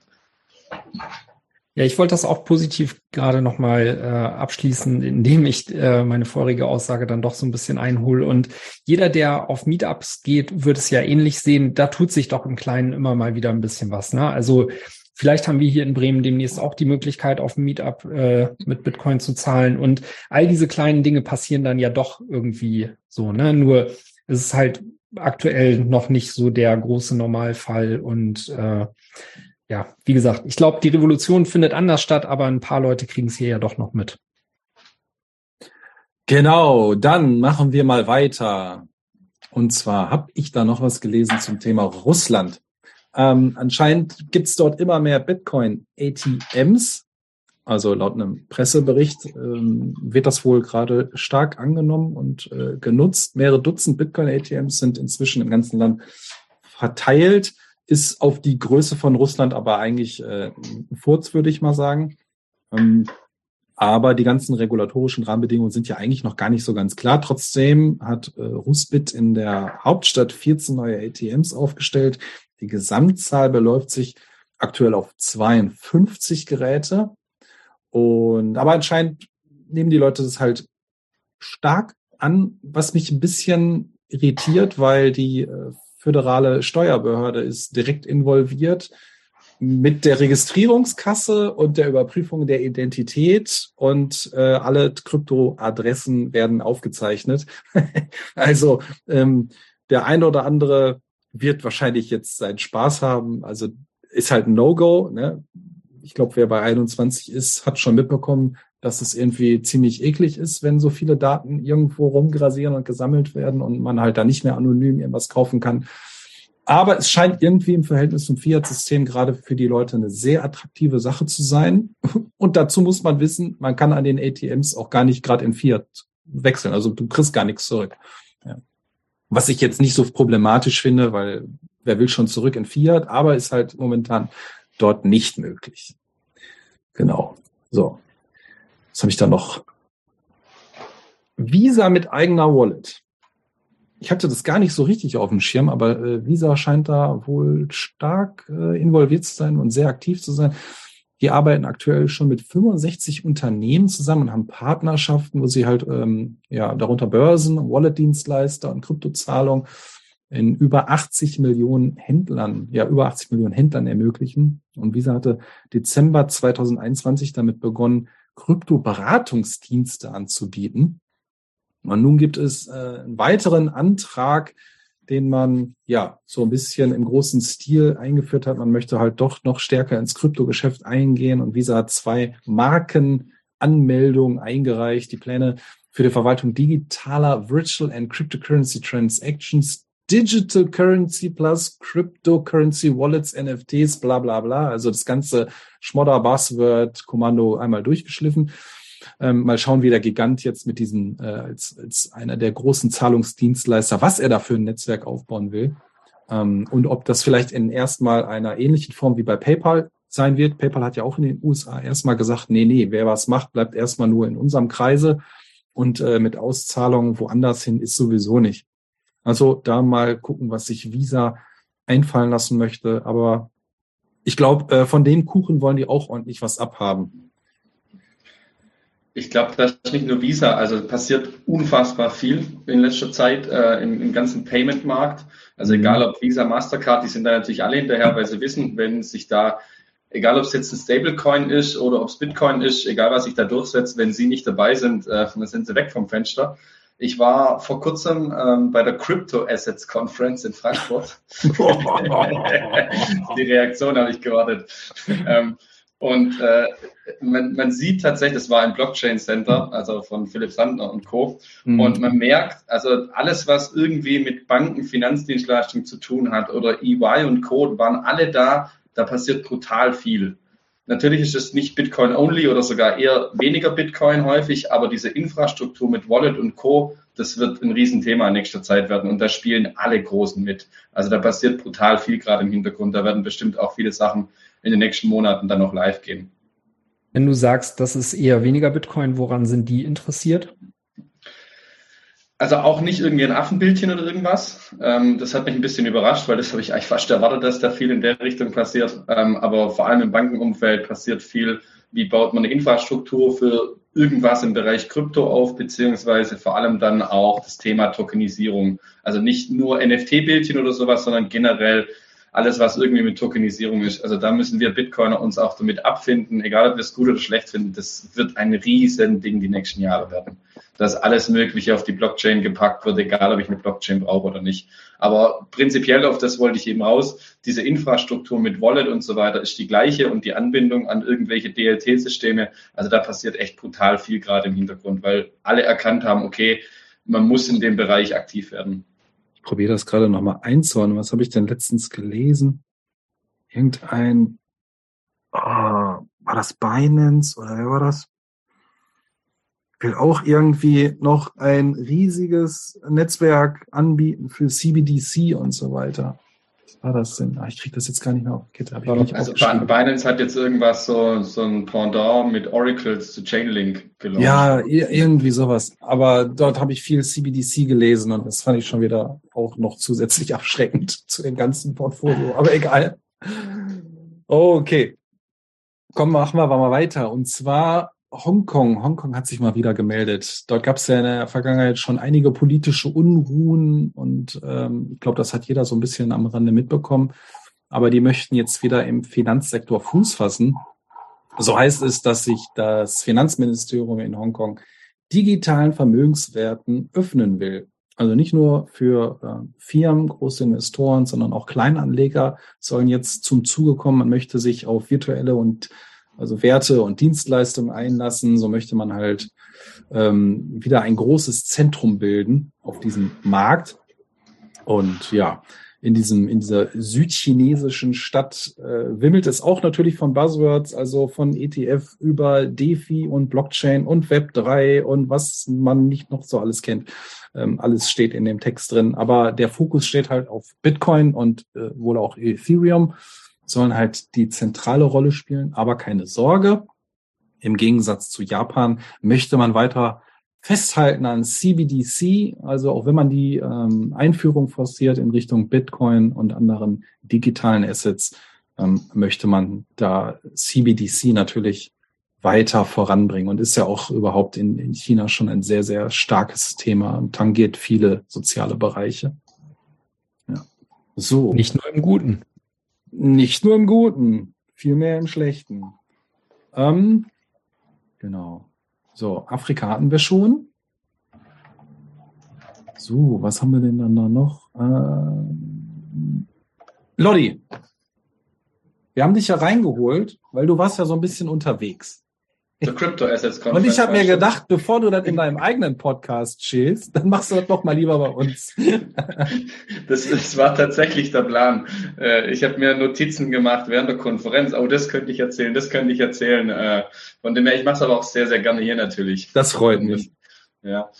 Ja, ich wollte das auch positiv gerade nochmal äh, abschließen, indem ich äh, meine vorige Aussage dann doch so ein bisschen einhole. Und jeder, der auf Meetups geht, wird es ja ähnlich sehen. Da tut sich doch im Kleinen immer mal wieder ein bisschen was. Ne? Also vielleicht haben wir hier in Bremen demnächst auch die Möglichkeit, auf dem Meetup äh, mit Bitcoin zu zahlen. Und all diese kleinen Dinge passieren dann ja doch irgendwie so. Ne? Nur es ist halt aktuell noch nicht so der große Normalfall und äh, ja, wie gesagt, ich glaube, die Revolution findet anders statt, aber ein paar Leute kriegen es hier ja doch noch mit. Genau, dann machen wir mal weiter. Und zwar habe ich da noch was gelesen zum Thema Russland. Ähm, anscheinend gibt's dort immer mehr Bitcoin-ATMs Also laut einem Pressebericht ähm, wird das wohl gerade stark angenommen und äh, genutzt. Mehrere Dutzend Bitcoin-ATMs sind inzwischen im ganzen Land verteilt. Ist auf die Größe von Russland aber eigentlich äh, Furz, würde ich mal sagen. Ähm, aber die ganzen regulatorischen Rahmenbedingungen sind ja eigentlich noch gar nicht so ganz klar. Trotzdem hat äh, Rusbit in der Hauptstadt 14 neue ATMs aufgestellt. Die Gesamtzahl beläuft sich aktuell auf 52 Geräte. Und aber anscheinend nehmen die Leute das halt stark an, was mich ein bisschen irritiert, weil die äh, föderale Steuerbehörde ist direkt involviert mit der Registrierungskasse und der Überprüfung der Identität und äh, alle Kryptoadressen werden aufgezeichnet. also ähm, der eine oder andere wird wahrscheinlich jetzt seinen Spaß haben. Also ist halt ein No-Go. Ne? Ich glaube, wer bei 21 ist, hat schon mitbekommen, dass es irgendwie ziemlich eklig ist, wenn so viele Daten irgendwo rumgrasieren und gesammelt werden und man halt da nicht mehr anonym irgendwas kaufen kann. Aber es scheint irgendwie im Verhältnis zum Fiat-System gerade für die Leute eine sehr attraktive Sache zu sein. Und dazu muss man wissen, man kann an den ATMs auch gar nicht gerade in Fiat wechseln. Also du kriegst gar nichts zurück. Ja. Was ich jetzt nicht so problematisch finde, weil wer will schon zurück in Fiat, aber ist halt momentan dort nicht möglich. Genau. So. Was habe ich da noch? Visa mit eigener Wallet ich hatte das gar nicht so richtig auf dem Schirm, aber äh, Visa scheint da wohl stark äh, involviert zu sein und sehr aktiv zu sein. Die arbeiten aktuell schon mit 65 Unternehmen zusammen und haben Partnerschaften, wo sie halt ähm, ja darunter Börsen, Wallet-Dienstleister und Kryptozahlung in über 80 Millionen Händlern, ja über 80 Millionen Händlern ermöglichen. Und Visa hatte Dezember 2021 damit begonnen, Kryptoberatungsdienste anzubieten. Und nun gibt es äh, einen weiteren Antrag, den man ja so ein bisschen im großen Stil eingeführt hat. Man möchte halt doch noch stärker ins Kryptogeschäft eingehen und Visa hat zwei Markenanmeldungen eingereicht. Die Pläne für die Verwaltung digitaler Virtual and Cryptocurrency Transactions, Digital Currency plus Cryptocurrency Wallets, NFTs, bla bla bla. Also das ganze Schmodder-Buzzword-Kommando einmal durchgeschliffen. Ähm, mal schauen, wie der Gigant jetzt mit diesen, äh, als, als einer der großen Zahlungsdienstleister, was er da für ein Netzwerk aufbauen will. Ähm, und ob das vielleicht in erstmal einer ähnlichen Form wie bei PayPal sein wird. PayPal hat ja auch in den USA erstmal gesagt, nee, nee, wer was macht, bleibt erstmal nur in unserem Kreise und äh, mit Auszahlungen woanders hin ist sowieso nicht. Also da mal gucken, was sich Visa einfallen lassen möchte. Aber ich glaube, äh, von dem Kuchen wollen die auch ordentlich was abhaben. Ich glaube, das ist nicht nur Visa, also passiert unfassbar viel in letzter Zeit äh, im, im ganzen Payment-Markt. Also mhm. egal ob Visa, Mastercard, die sind da natürlich alle hinterher, weil sie wissen, wenn sich da, egal ob es jetzt ein Stablecoin ist oder ob es Bitcoin ist, egal was sich da durchsetzt, wenn sie nicht dabei sind, äh, dann sind sie weg vom Fenster. Ich war vor kurzem ähm, bei der Crypto Assets Conference in Frankfurt. Die Reaktion habe ich gewartet. Ähm, und äh, man, man sieht tatsächlich, das war ein Blockchain Center, also von Philipp Sandner und Co. Mhm. Und man merkt, also alles, was irgendwie mit Banken, Finanzdienstleistungen zu tun hat oder EY und Co. waren alle da. Da passiert brutal viel. Natürlich ist es nicht Bitcoin only oder sogar eher weniger Bitcoin häufig, aber diese Infrastruktur mit Wallet und Co., das wird ein Riesenthema in nächster Zeit werden und da spielen alle Großen mit. Also da passiert brutal viel gerade im Hintergrund. Da werden bestimmt auch viele Sachen in den nächsten Monaten dann noch live gehen. Wenn du sagst, das ist eher weniger Bitcoin, woran sind die interessiert? Also auch nicht irgendwie ein Affenbildchen oder irgendwas. Ähm, das hat mich ein bisschen überrascht, weil das habe ich eigentlich fast erwartet, dass da viel in der Richtung passiert. Ähm, aber vor allem im Bankenumfeld passiert viel. Wie baut man eine Infrastruktur für irgendwas im Bereich Krypto auf, beziehungsweise vor allem dann auch das Thema Tokenisierung. Also nicht nur NFT-Bildchen oder sowas, sondern generell alles, was irgendwie mit Tokenisierung ist. Also da müssen wir Bitcoiner uns auch damit abfinden, egal ob wir es gut oder schlecht finden. Das wird ein riesen Ding die nächsten Jahre werden. Dass alles Mögliche auf die Blockchain gepackt wird, egal ob ich eine Blockchain brauche oder nicht. Aber prinzipiell auf das wollte ich eben raus. Diese Infrastruktur mit Wallet und so weiter ist die gleiche und die Anbindung an irgendwelche DLT-Systeme. Also da passiert echt brutal viel gerade im Hintergrund, weil alle erkannt haben, okay, man muss in dem Bereich aktiv werden probiere das gerade nochmal einzuordnen. Was habe ich denn letztens gelesen? Irgendein, oh, war das Binance oder wer war das? Will auch irgendwie noch ein riesiges Netzwerk anbieten für CBDC und so weiter. War das denn? Ah, ich kriege das jetzt gar nicht mehr auf Kette. Hab ich Also. Binance hat jetzt irgendwas so, so ein Pendant mit Oracles zu Chainlink gelauncht. Ja, ir- irgendwie sowas. Aber dort habe ich viel CBDC gelesen und das fand ich schon wieder auch noch zusätzlich abschreckend zu dem ganzen Portfolio. Aber egal. Okay. Komm, machen wir mal weiter. Und zwar Hongkong. Hongkong hat sich mal wieder gemeldet. Dort gab es ja in der Vergangenheit schon einige politische Unruhen und ähm, ich glaube, das hat jeder so ein bisschen am Rande mitbekommen. Aber die möchten jetzt wieder im Finanzsektor Fuß fassen. So heißt es, dass sich das Finanzministerium in Hongkong digitalen Vermögenswerten öffnen will. Also nicht nur für äh, Firmen, große Investoren, sondern auch Kleinanleger sollen jetzt zum Zuge kommen. Man möchte sich auf virtuelle und also Werte und Dienstleistungen einlassen. So möchte man halt ähm, wieder ein großes Zentrum bilden auf diesem Markt. Und ja, in diesem, in dieser südchinesischen Stadt äh, wimmelt es auch natürlich von Buzzwords, also von ETF über DeFi und Blockchain und Web3 und was man nicht noch so alles kennt. Ähm, alles steht in dem Text drin. Aber der Fokus steht halt auf Bitcoin und äh, wohl auch Ethereum sollen halt die zentrale Rolle spielen. Aber keine Sorge. Im Gegensatz zu Japan möchte man weiter festhalten an CBDC, also auch wenn man die ähm, Einführung forciert in Richtung Bitcoin und anderen digitalen Assets, ähm, möchte man da CBDC natürlich weiter voranbringen und ist ja auch überhaupt in, in China schon ein sehr, sehr starkes Thema und tangiert viele soziale Bereiche. Ja. So. Nicht nur im Guten. Nicht nur im Guten, vielmehr im Schlechten. Ähm, genau. So, Afrika hatten wir schon. So, was haben wir denn dann da noch? Ähm, Lodi, wir haben dich ja reingeholt, weil du warst ja so ein bisschen unterwegs. Zur Crypto Assets Und ich habe mir gedacht, bevor du das in deinem eigenen Podcast chillst, dann machst du das doch mal lieber bei uns. Das, das war tatsächlich der Plan. Äh, Ich habe mir Notizen gemacht während der Konferenz. Oh, das könnte ich erzählen, das könnte ich erzählen. Äh, Von dem her, ich mache es aber auch sehr, sehr gerne hier natürlich. Das freut mich. Ja.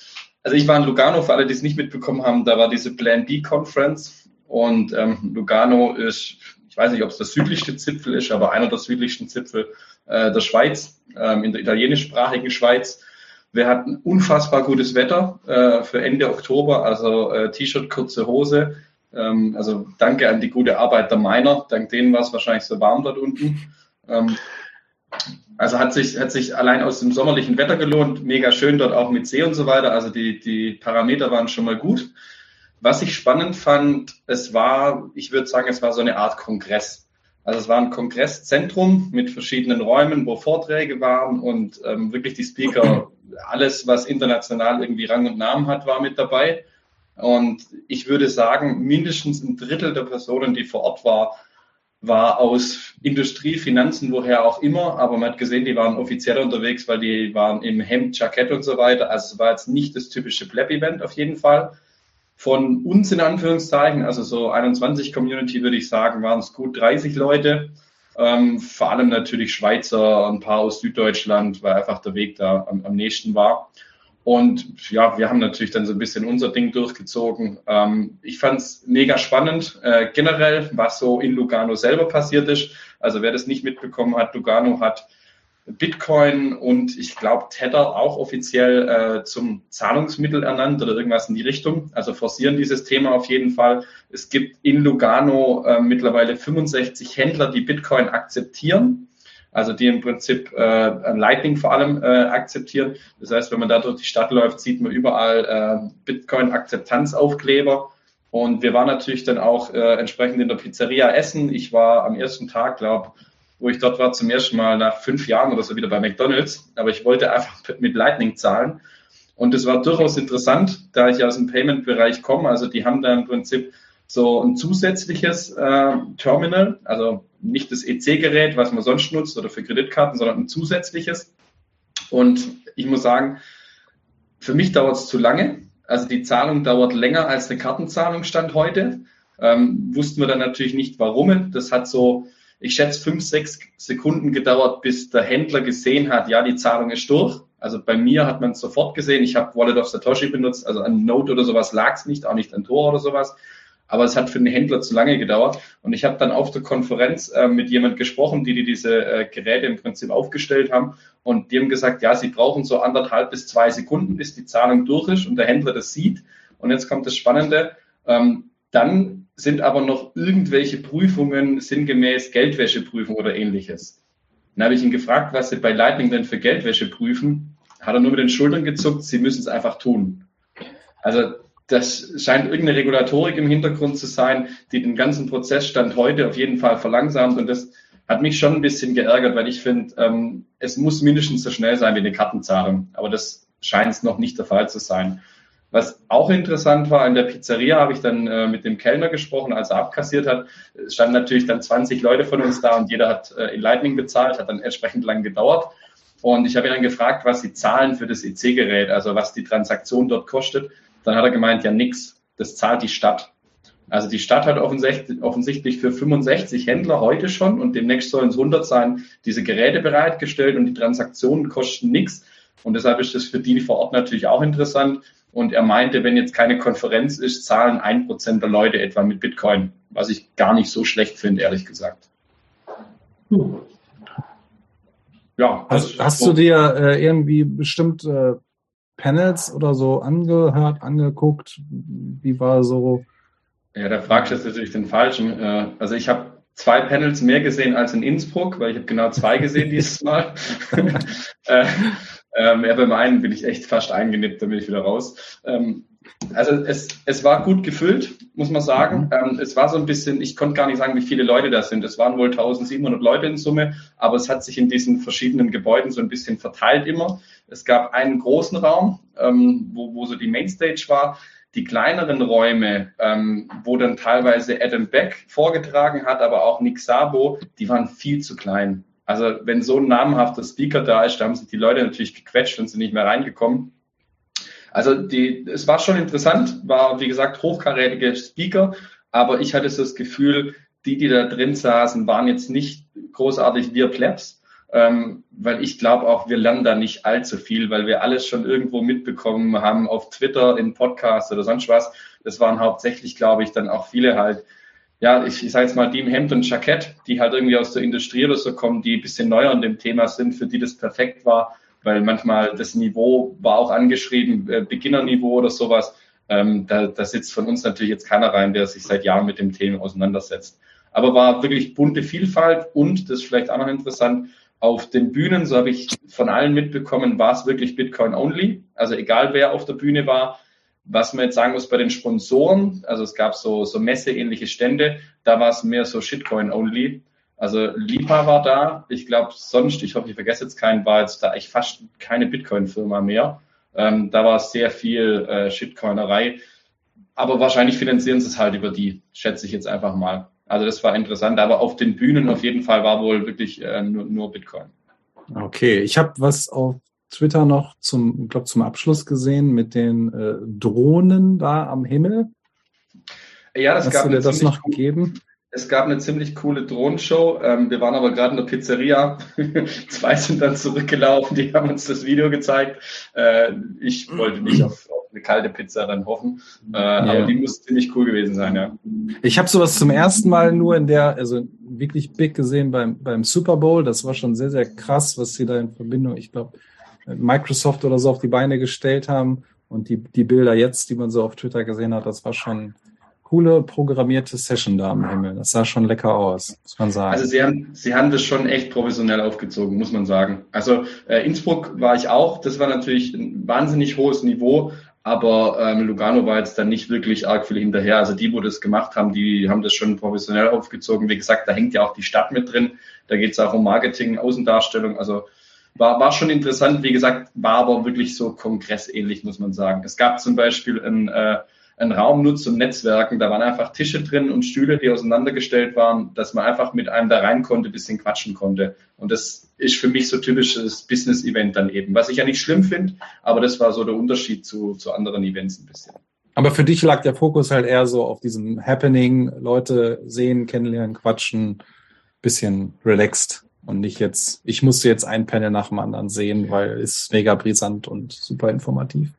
Also ich war in Lugano, für alle, die es nicht mitbekommen haben, da war diese Plan B Conference und ähm, Lugano ist, ich weiß nicht, ob es der südlichste Zipfel ist, aber einer der südlichsten Zipfel äh, der Schweiz, ähm, in der italienischsprachigen Schweiz. Wir hatten unfassbar gutes Wetter äh, für Ende Oktober, also äh, T-Shirt, kurze Hose. Ähm, also danke an die gute Arbeit der Miner. Dank denen war es wahrscheinlich so warm dort unten. Ähm, also hat sich, hat sich allein aus dem sommerlichen Wetter gelohnt. Mega schön dort auch mit See und so weiter. Also die, die Parameter waren schon mal gut. Was ich spannend fand, es war, ich würde sagen, es war so eine Art Kongress. Also es war ein Kongresszentrum mit verschiedenen Räumen, wo Vorträge waren und ähm, wirklich die Speaker, alles, was international irgendwie Rang und Namen hat, war mit dabei. Und ich würde sagen, mindestens ein Drittel der Personen, die vor Ort war, war aus Industrie, Finanzen, woher auch immer, aber man hat gesehen, die waren offiziell unterwegs, weil die waren im Hemd, Jackett und so weiter. Also es war jetzt nicht das typische Pleb-Event auf jeden Fall. Von uns in Anführungszeichen, also so 21 Community würde ich sagen, waren es gut 30 Leute. Ähm, vor allem natürlich Schweizer, ein paar aus Süddeutschland, weil einfach der Weg da am, am nächsten war. Und ja, wir haben natürlich dann so ein bisschen unser Ding durchgezogen. Ähm, ich fand es mega spannend, äh, generell, was so in Lugano selber passiert ist. Also wer das nicht mitbekommen hat, Lugano hat Bitcoin und ich glaube Tether auch offiziell äh, zum Zahlungsmittel ernannt oder irgendwas in die Richtung. Also forcieren dieses Thema auf jeden Fall. Es gibt in Lugano äh, mittlerweile 65 Händler, die Bitcoin akzeptieren. Also die im Prinzip äh, Lightning vor allem äh, akzeptieren. Das heißt, wenn man da durch die Stadt läuft, sieht man überall äh, Bitcoin-Akzeptanzaufkleber. Und wir waren natürlich dann auch äh, entsprechend in der Pizzeria essen. Ich war am ersten Tag, glaube wo ich dort war, zum ersten Mal nach fünf Jahren oder so wieder bei McDonalds. Aber ich wollte einfach mit Lightning zahlen. Und es war durchaus interessant, da ich aus dem Payment-Bereich komme. Also die haben da im Prinzip so ein zusätzliches äh, Terminal, also nicht das EC-Gerät, was man sonst nutzt oder für Kreditkarten, sondern ein zusätzliches. Und ich muss sagen, für mich dauert es zu lange. Also die Zahlung dauert länger als eine Kartenzahlung stand heute. Ähm, wussten wir dann natürlich nicht, warum. Das hat so ich schätze, fünf, sechs Sekunden gedauert, bis der Händler gesehen hat, ja, die Zahlung ist durch. Also bei mir hat man es sofort gesehen. Ich habe Wallet of Satoshi benutzt, also an Note oder sowas lag es nicht, auch nicht an Tor oder sowas. Aber es hat für den Händler zu lange gedauert. Und ich habe dann auf der Konferenz äh, mit jemand gesprochen, die, die diese äh, Geräte im Prinzip aufgestellt haben. Und die haben gesagt, ja, sie brauchen so anderthalb bis zwei Sekunden, bis die Zahlung durch ist und der Händler das sieht. Und jetzt kommt das Spannende. Ähm, dann sind aber noch irgendwelche Prüfungen sinngemäß Geldwäscheprüfung oder ähnliches. Dann habe ich ihn gefragt, was sie bei Lightning denn für Geldwäsche prüfen. Hat er nur mit den Schultern gezuckt, sie müssen es einfach tun. Also das scheint irgendeine Regulatorik im Hintergrund zu sein, die den ganzen Prozessstand heute auf jeden Fall verlangsamt. Und das hat mich schon ein bisschen geärgert, weil ich finde, ähm, es muss mindestens so schnell sein wie eine Kartenzahlung. Aber das scheint es noch nicht der Fall zu sein. Was auch interessant war, in der Pizzeria habe ich dann äh, mit dem Kellner gesprochen, als er abkassiert hat. Es standen natürlich dann 20 Leute von uns da und jeder hat äh, in Lightning bezahlt, hat dann entsprechend lang gedauert. Und ich habe ihn dann gefragt, was sie zahlen für das EC-Gerät, also was die Transaktion dort kostet. Dann hat er gemeint, ja nix, das zahlt die Stadt. Also die Stadt hat offensichtlich für 65 Händler heute schon und demnächst sollen es 100 sein, diese Geräte bereitgestellt und die Transaktionen kosten nichts. Und deshalb ist das für die vor Ort natürlich auch interessant. Und er meinte, wenn jetzt keine Konferenz ist, zahlen ein Prozent der Leute etwa mit Bitcoin, was ich gar nicht so schlecht finde, ehrlich gesagt. Hm. Ja. Hast, hast du dir äh, irgendwie bestimmt äh, Panels oder so angehört, angeguckt? Wie war so? Ja, da fragst du jetzt natürlich den Falschen. Äh, also ich habe zwei Panels mehr gesehen als in Innsbruck, weil ich habe genau zwei gesehen dieses Mal. äh, ähm, ja, beim einen bin ich echt fast eingenippt, da bin ich wieder raus. Ähm, also es, es war gut gefüllt, muss man sagen. Mhm. Ähm, es war so ein bisschen, ich konnte gar nicht sagen, wie viele Leute da sind. Es waren wohl 1700 Leute in Summe, aber es hat sich in diesen verschiedenen Gebäuden so ein bisschen verteilt immer. Es gab einen großen Raum, ähm, wo, wo so die Mainstage war. Die kleineren Räume, ähm, wo dann teilweise Adam Beck vorgetragen hat, aber auch Nick Sabo, die waren viel zu klein. Also wenn so ein namhafter Speaker da ist, da haben sich die Leute natürlich gequetscht und sind nicht mehr reingekommen. Also die, es war schon interessant, war wie gesagt hochkarätige Speaker, aber ich hatte so das Gefühl, die, die da drin saßen, waren jetzt nicht großartig wir Plebs, ähm, weil ich glaube auch, wir lernen da nicht allzu viel, weil wir alles schon irgendwo mitbekommen haben auf Twitter, in Podcasts oder sonst was. Das waren hauptsächlich, glaube ich, dann auch viele halt, ja, ich, ich sage jetzt mal, die im Hemd und Jackett, die halt irgendwie aus der Industrie oder so kommen, die ein bisschen neuer an dem Thema sind, für die das perfekt war, weil manchmal das Niveau war auch angeschrieben, äh, Beginnerniveau oder sowas. Ähm, da, da sitzt von uns natürlich jetzt keiner rein, der sich seit Jahren mit dem Thema auseinandersetzt. Aber war wirklich bunte Vielfalt und, das ist vielleicht auch noch interessant, auf den Bühnen, so habe ich von allen mitbekommen, war es wirklich Bitcoin only. Also egal wer auf der Bühne war, was man jetzt sagen muss bei den Sponsoren, also es gab so, so messeähnliche Stände, da war es mehr so Shitcoin only. Also Lipa war da. Ich glaube, sonst, ich hoffe, ich vergesse jetzt keinen, war jetzt da echt fast keine Bitcoin-Firma mehr. Ähm, da war sehr viel äh, Shitcoinerei. Aber wahrscheinlich finanzieren sie es halt über die, schätze ich jetzt einfach mal. Also das war interessant. Aber auf den Bühnen auf jeden Fall war wohl wirklich äh, nur, nur Bitcoin. Okay, ich habe was auf Twitter noch zum, glaube zum Abschluss gesehen mit den äh, Drohnen da am Himmel. Ja, das Hast gab du dir das noch gegeben? Es gab eine ziemlich coole Drohnenshow. Ähm, wir waren aber gerade in der Pizzeria. Zwei sind dann zurückgelaufen, die haben uns das Video gezeigt. Äh, ich wollte nicht auf, auf, eine kalte Pizza dann hoffen. Äh, ja. Aber die muss ziemlich cool gewesen sein, ja. Ich habe sowas zum ersten Mal nur in der, also wirklich big gesehen beim, beim Super Bowl. Das war schon sehr, sehr krass, was sie da in Verbindung, ich glaube, Microsoft oder so auf die Beine gestellt haben. Und die, die Bilder jetzt, die man so auf Twitter gesehen hat, das war schon coole programmierte Session da am Himmel. Das sah schon lecker aus, muss man sagen. Also sie haben, sie haben das schon echt professionell aufgezogen, muss man sagen. Also äh, Innsbruck war ich auch. Das war natürlich ein wahnsinnig hohes Niveau, aber ähm, Lugano war jetzt dann nicht wirklich arg viel hinterher. Also die, wo das gemacht haben, die haben das schon professionell aufgezogen. Wie gesagt, da hängt ja auch die Stadt mit drin. Da geht es auch um Marketing, Außendarstellung. Also war, war schon interessant. Wie gesagt, war aber wirklich so kongressähnlich, muss man sagen. Es gab zum Beispiel ein äh, einen Raum nur zum Netzwerken. Da waren einfach Tische drin und Stühle, die auseinandergestellt waren, dass man einfach mit einem da rein konnte, bisschen quatschen konnte. Und das ist für mich so typisches Business-Event dann eben, was ich ja nicht schlimm finde, aber das war so der Unterschied zu, zu anderen Events ein bisschen. Aber für dich lag der Fokus halt eher so auf diesem Happening, Leute sehen, kennenlernen, quatschen. bisschen relaxed und nicht jetzt, ich musste jetzt ein Panel nach dem anderen sehen, weil es mega brisant und super informativ.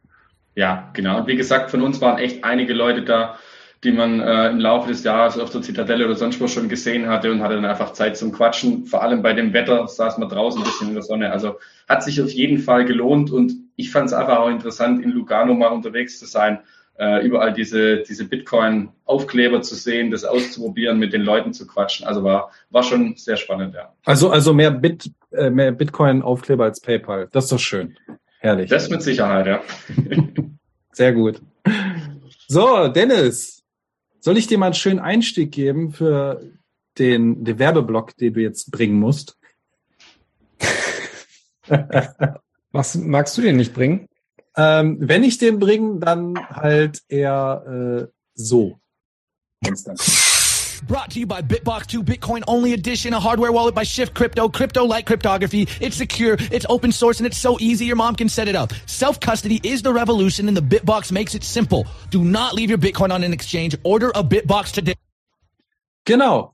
Ja, genau. Und wie gesagt, von uns waren echt einige Leute da, die man äh, im Laufe des Jahres auf der Zitadelle oder sonst wo schon gesehen hatte und hatte dann einfach Zeit zum Quatschen. Vor allem bei dem Wetter saß man draußen ein bisschen in der Sonne. Also hat sich auf jeden Fall gelohnt und ich fand es einfach auch interessant, in Lugano mal unterwegs zu sein, äh, überall diese, diese Bitcoin-Aufkleber zu sehen, das auszuprobieren, mit den Leuten zu quatschen. Also war, war schon sehr spannend, ja. Also, also mehr, Bit, äh, mehr Bitcoin-Aufkleber als PayPal. Das ist doch schön. Herrlich. Das mit Sicherheit, ja. Sehr gut. So, Dennis, soll ich dir mal einen schönen Einstieg geben für den, den Werbeblock, den du jetzt bringen musst? Was magst du den nicht bringen? Ähm, wenn ich den bringe, dann halt eher äh, so. Brought to you by Bitbox 2 Bitcoin only edition, a hardware wallet by Shift Crypto, crypto like cryptography. It's secure, it's open source, and it's so easy your mom can set it up. Self custody is the revolution, and the Bitbox makes it simple. Do not leave your Bitcoin on an exchange. Order a Bitbox today. Genau.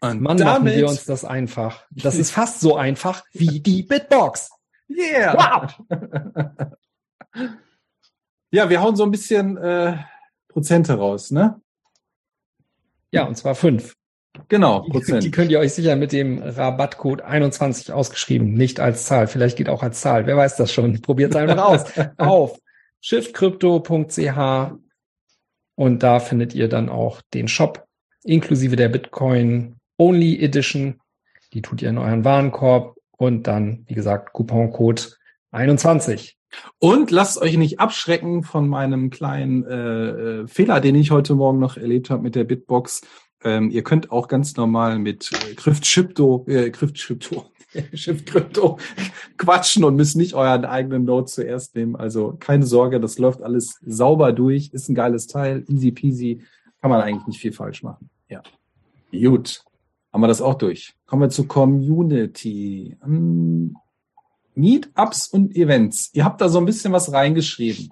Und Mann, machen wir uns das einfach. Das ist fast so einfach wie die Bitbox. Yeah. Wow. Ja, wir hauen so ein bisschen äh, Prozente raus, ne? Ja, und zwar fünf. Genau, Die, Prozent. die könnt ihr euch sicher mit dem Rabattcode 21 ausgeschrieben, nicht als Zahl. Vielleicht geht auch als Zahl. Wer weiß das schon? Probiert es einfach aus. Auf shiftcrypto.ch und da findet ihr dann auch den Shop inklusive der Bitcoin Only Edition. Die tut ihr in euren Warenkorb und dann, wie gesagt, Couponcode 21. Und lasst euch nicht abschrecken von meinem kleinen äh, äh, Fehler, den ich heute Morgen noch erlebt habe mit der Bitbox. Ähm, ihr könnt auch ganz normal mit äh, Crypto, äh, Crypto, quatschen und müsst nicht euren eigenen Node zuerst nehmen. Also keine Sorge, das läuft alles sauber durch. Ist ein geiles Teil, easy peasy. Kann man eigentlich nicht viel falsch machen. Ja. Gut. Haben wir das auch durch. Kommen wir zur Community. Hm. Meetups und Events. Ihr habt da so ein bisschen was reingeschrieben.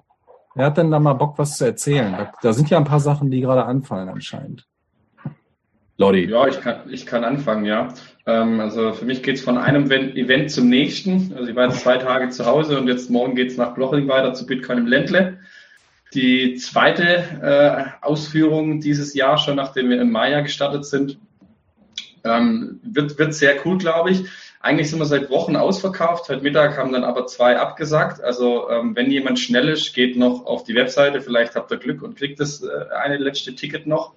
Wer hat denn da mal Bock, was zu erzählen? Da, da sind ja ein paar Sachen, die gerade anfallen anscheinend. Lodi. Ja, ich kann, ich kann anfangen, ja. Ähm, also für mich geht's von einem Ven- Event zum nächsten. Also ich war jetzt zwei Tage zu Hause und jetzt morgen geht's nach Bloching weiter zu Bitcoin im Ländle. Die zweite äh, Ausführung dieses Jahr schon, nachdem wir im Mai gestartet sind, ähm, wird, wird sehr cool, glaube ich. Eigentlich sind wir seit Wochen ausverkauft. Heute Mittag haben dann aber zwei abgesagt. Also ähm, wenn jemand schnell ist, geht noch auf die Webseite. Vielleicht habt ihr Glück und kriegt das äh, eine letzte Ticket noch.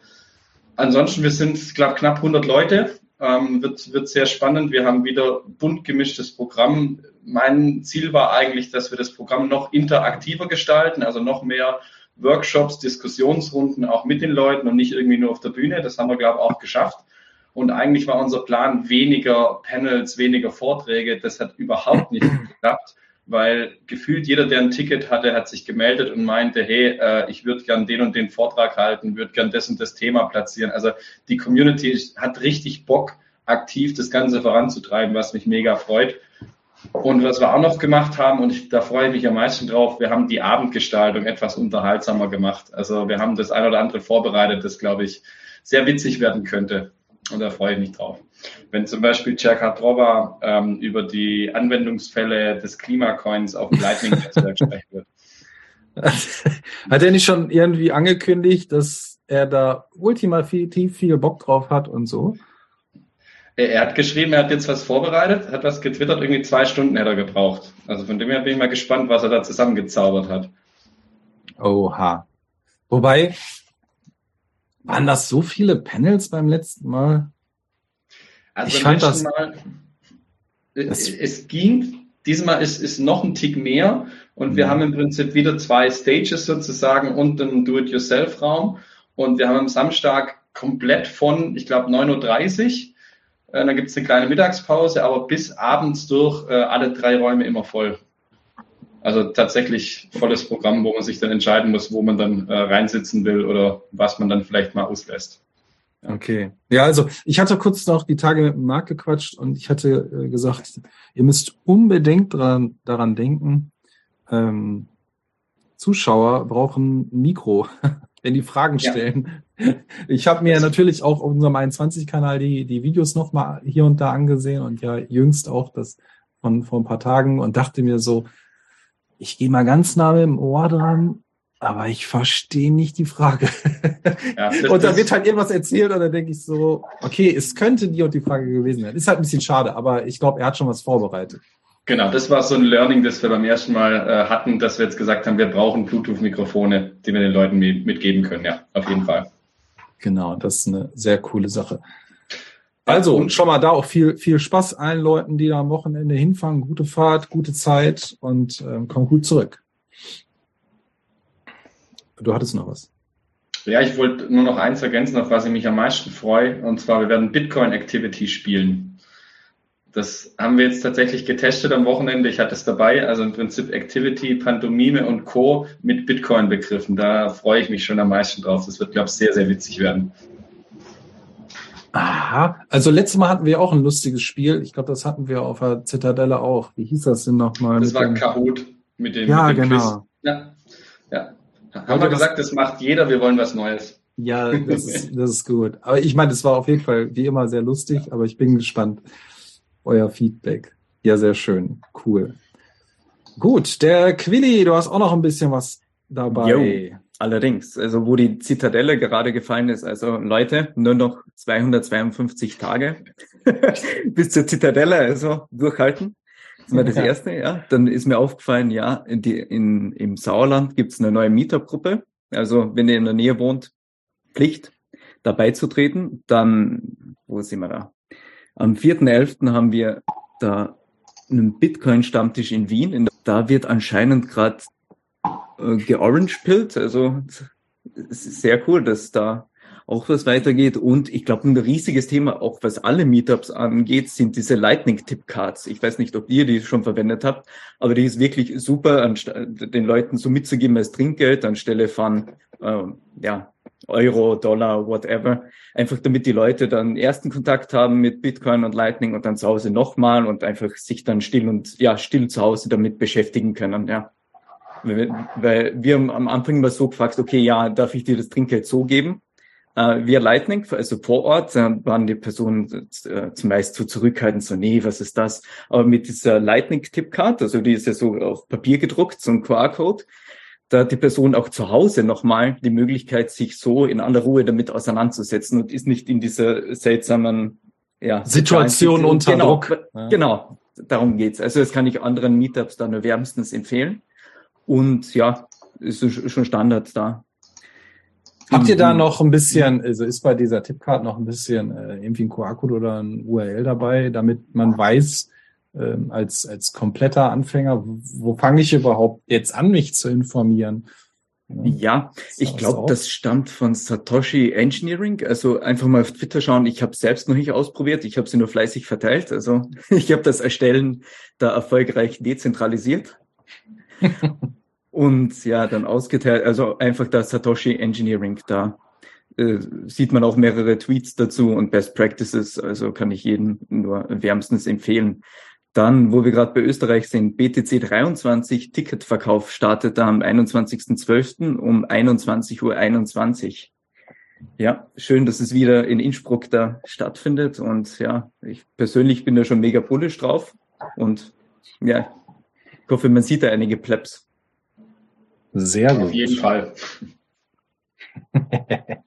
Ansonsten, wir sind, glaube knapp 100 Leute. Ähm, wird, wird sehr spannend. Wir haben wieder bunt gemischtes Programm. Mein Ziel war eigentlich, dass wir das Programm noch interaktiver gestalten, also noch mehr Workshops, Diskussionsrunden auch mit den Leuten und nicht irgendwie nur auf der Bühne. Das haben wir, glaube ich, auch geschafft. Und eigentlich war unser Plan weniger Panels, weniger Vorträge. Das hat überhaupt nicht geklappt, weil gefühlt jeder, der ein Ticket hatte, hat sich gemeldet und meinte, hey, äh, ich würde gern den und den Vortrag halten, würde gern das und das Thema platzieren. Also die Community hat richtig Bock, aktiv das Ganze voranzutreiben, was mich mega freut. Und was wir auch noch gemacht haben, und ich, da freue ich mich am meisten drauf, wir haben die Abendgestaltung etwas unterhaltsamer gemacht. Also wir haben das ein oder andere vorbereitet, das, glaube ich, sehr witzig werden könnte. Und da freue ich mich drauf. Wenn zum Beispiel Jack Hadrova ähm, über die Anwendungsfälle des Klimacoins auf dem Lightning-Netzwerk sprechen wird. Hat er nicht schon irgendwie angekündigt, dass er da ultimativ viel Bock drauf hat und so? Er, er hat geschrieben, er hat jetzt was vorbereitet, hat was getwittert, irgendwie zwei Stunden hätte er gebraucht. Also von dem her bin ich mal gespannt, was er da zusammengezaubert hat. Oha. Wobei, waren das so viele Panels beim letzten Mal? Also Ich fand das- Mal, äh, das- es ging, diesmal ist, ist noch ein Tick mehr und wir Mhm. haben im Prinzip wieder zwei Stages sozusagen und einen Do-it-yourself-Raum und wir haben am Samstag komplett von, ich glaube, 9.30 Uhr, äh, dann gibt es eine kleine Mittagspause, aber bis abends durch äh, alle drei Räume immer voll. Also tatsächlich volles Programm, wo man sich dann entscheiden muss, wo man dann äh, reinsitzen will oder was man dann vielleicht mal auslässt. Okay. Ja, also ich hatte kurz noch die Tage mit dem Marc gequatscht und ich hatte äh, gesagt, ihr müsst unbedingt daran, daran denken, ähm, Zuschauer brauchen ein Mikro. wenn die Fragen stellen. Ja. Ich habe mir natürlich auch auf unserem 21-Kanal die, die Videos nochmal hier und da angesehen und ja jüngst auch das von vor ein paar Tagen und dachte mir so, ich gehe mal ganz nah mit dem Ohr dran, aber ich verstehe nicht die Frage. Ja, und da wird halt irgendwas erzählt und dann denke ich so, okay, es könnte die und die Frage gewesen sein. Ist halt ein bisschen schade, aber ich glaube, er hat schon was vorbereitet. Genau, das war so ein Learning, das wir beim ersten Mal äh, hatten, dass wir jetzt gesagt haben, wir brauchen Bluetooth-Mikrofone, die wir den Leuten mitgeben können. Ja, auf jeden Fall. Genau, das ist eine sehr coole Sache. Also schon mal da auch viel, viel Spaß allen Leuten, die da am Wochenende hinfahren. Gute Fahrt, gute Zeit und ähm, komm gut zurück. Du hattest noch was. Ja, ich wollte nur noch eins ergänzen, auf was ich mich am meisten freue. Und zwar, wir werden Bitcoin Activity spielen. Das haben wir jetzt tatsächlich getestet am Wochenende. Ich hatte es dabei, also im Prinzip Activity, Pantomime und Co. mit Bitcoin begriffen. Da freue ich mich schon am meisten drauf. Das wird, glaube ich, sehr, sehr witzig werden. Aha, also letztes Mal hatten wir auch ein lustiges Spiel. Ich glaube, das hatten wir auf der Zitadelle auch. Wie hieß das denn nochmal? Das war dem... Kahoot mit dem, ja, mit dem genau. Quiz. Ja, ja. Haben wir gesagt, das macht jeder, wir wollen was Neues. Ja, das ist, das ist gut. Aber ich meine, es war auf jeden Fall wie immer sehr lustig, aber ich bin gespannt euer Feedback. Ja, sehr schön. Cool. Gut, der Quilly, du hast auch noch ein bisschen was dabei. Jo, allerdings, also wo die Zitadelle gerade gefallen ist, also Leute, nur noch 252 Tage bis zur Zitadelle, also durchhalten. Das war das ja. Erste, ja. Dann ist mir aufgefallen, ja, in die, in, im Sauerland gibt's eine neue Meetup-Gruppe. Also wenn ihr in der Nähe wohnt, Pflicht, dabei zu treten. Dann, wo sind wir da? Am 4.11. haben wir da einen Bitcoin-Stammtisch in Wien. Da wird anscheinend gerade äh, georange-pillt. Also es ist sehr cool, dass da auch was weitergeht. Und ich glaube, ein riesiges Thema, auch was alle Meetups angeht, sind diese Lightning-Tip-Cards. Ich weiß nicht, ob ihr die schon verwendet habt, aber die ist wirklich super, den Leuten so mitzugeben als Trinkgeld anstelle von äh, ja, Euro, Dollar, whatever. Einfach damit die Leute dann ersten Kontakt haben mit Bitcoin und Lightning und dann zu Hause nochmal und einfach sich dann still und ja, still zu Hause damit beschäftigen können, ja. Weil, wir haben am Anfang immer so gefragt, okay, ja, darf ich dir das Trinkgeld so geben? Äh, via Lightning, also vor Ort, äh, waren die Personen äh, zumeist so zurückhaltend, so, nee, was ist das? Aber mit dieser Lightning-Tipcard, also die ist ja so auf Papier gedruckt, so ein QR-Code, da hat die Person auch zu Hause nochmal die Möglichkeit, sich so in aller Ruhe damit auseinanderzusetzen und ist nicht in dieser seltsamen ja, Situation unter genau, Druck. Genau, darum geht's. Also das kann ich anderen Meetups dann nur wärmstens empfehlen. Und ja, ist schon Standard da. Habt ihr da mhm. noch ein bisschen, also ist bei dieser Tippcard noch ein bisschen äh, irgendwie ein QR-Code oder ein URL dabei, damit man weiß, ähm, als, als kompletter Anfänger, wo, wo fange ich überhaupt jetzt an, mich zu informieren? Ja, ich glaube, das stammt von Satoshi Engineering. Also einfach mal auf Twitter schauen. Ich habe selbst noch nicht ausprobiert. Ich habe sie nur fleißig verteilt. Also ich habe das Erstellen da erfolgreich dezentralisiert. Und ja, dann ausgeteilt, also einfach das Satoshi Engineering da äh, sieht man auch mehrere Tweets dazu und Best Practices, also kann ich jedem nur wärmstens empfehlen. Dann, wo wir gerade bei Österreich sind, BTC 23 Ticketverkauf startet am 21.12. um 21.21 Uhr. 21. Ja, schön, dass es wieder in Innsbruck da stattfindet. Und ja, ich persönlich bin da schon mega bullisch drauf. Und ja, ich hoffe, man sieht da einige Plebs. Sehr gut. Auf jeden Fall.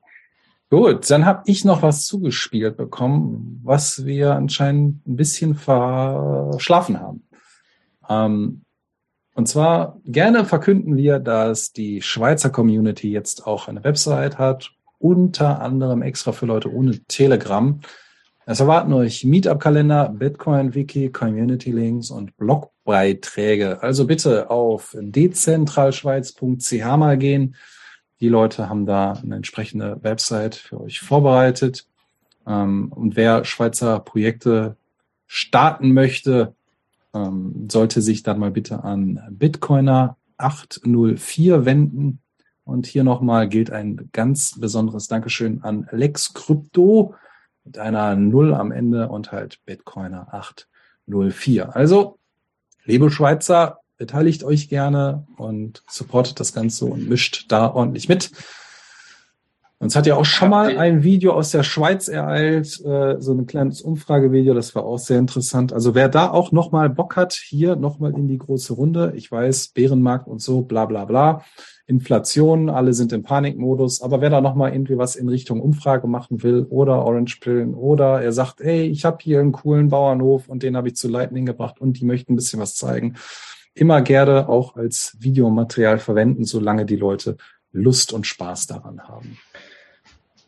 Gut, dann habe ich noch was zugespielt bekommen, was wir anscheinend ein bisschen verschlafen haben. Ähm, und zwar gerne verkünden wir, dass die Schweizer Community jetzt auch eine Website hat, unter anderem extra für Leute ohne Telegram. Es erwarten euch Meetup-Kalender, Bitcoin-Wiki, Community-Links und Blogbeiträge. Also bitte auf dezentralschweiz.ch mal gehen die Leute haben da eine entsprechende Website für euch vorbereitet. Ähm, und wer Schweizer Projekte starten möchte, ähm, sollte sich dann mal bitte an Bitcoiner 804 wenden. Und hier nochmal gilt ein ganz besonderes Dankeschön an Lex Crypto mit einer Null am Ende und halt Bitcoiner 804. Also, liebe Schweizer, beteiligt euch gerne und supportet das Ganze und mischt da ordentlich mit. Uns hat ja auch schon mal ein Video aus der Schweiz ereilt, äh, so ein kleines Umfragevideo, das war auch sehr interessant. Also wer da auch nochmal Bock hat, hier nochmal in die große Runde, ich weiß, Bärenmarkt und so, bla bla bla, Inflation, alle sind im Panikmodus, aber wer da nochmal irgendwie was in Richtung Umfrage machen will oder Orange Pillen oder er sagt, ey, ich habe hier einen coolen Bauernhof und den habe ich zu Lightning gebracht und die möchten ein bisschen was zeigen, immer gerne auch als Videomaterial verwenden, solange die Leute Lust und Spaß daran haben.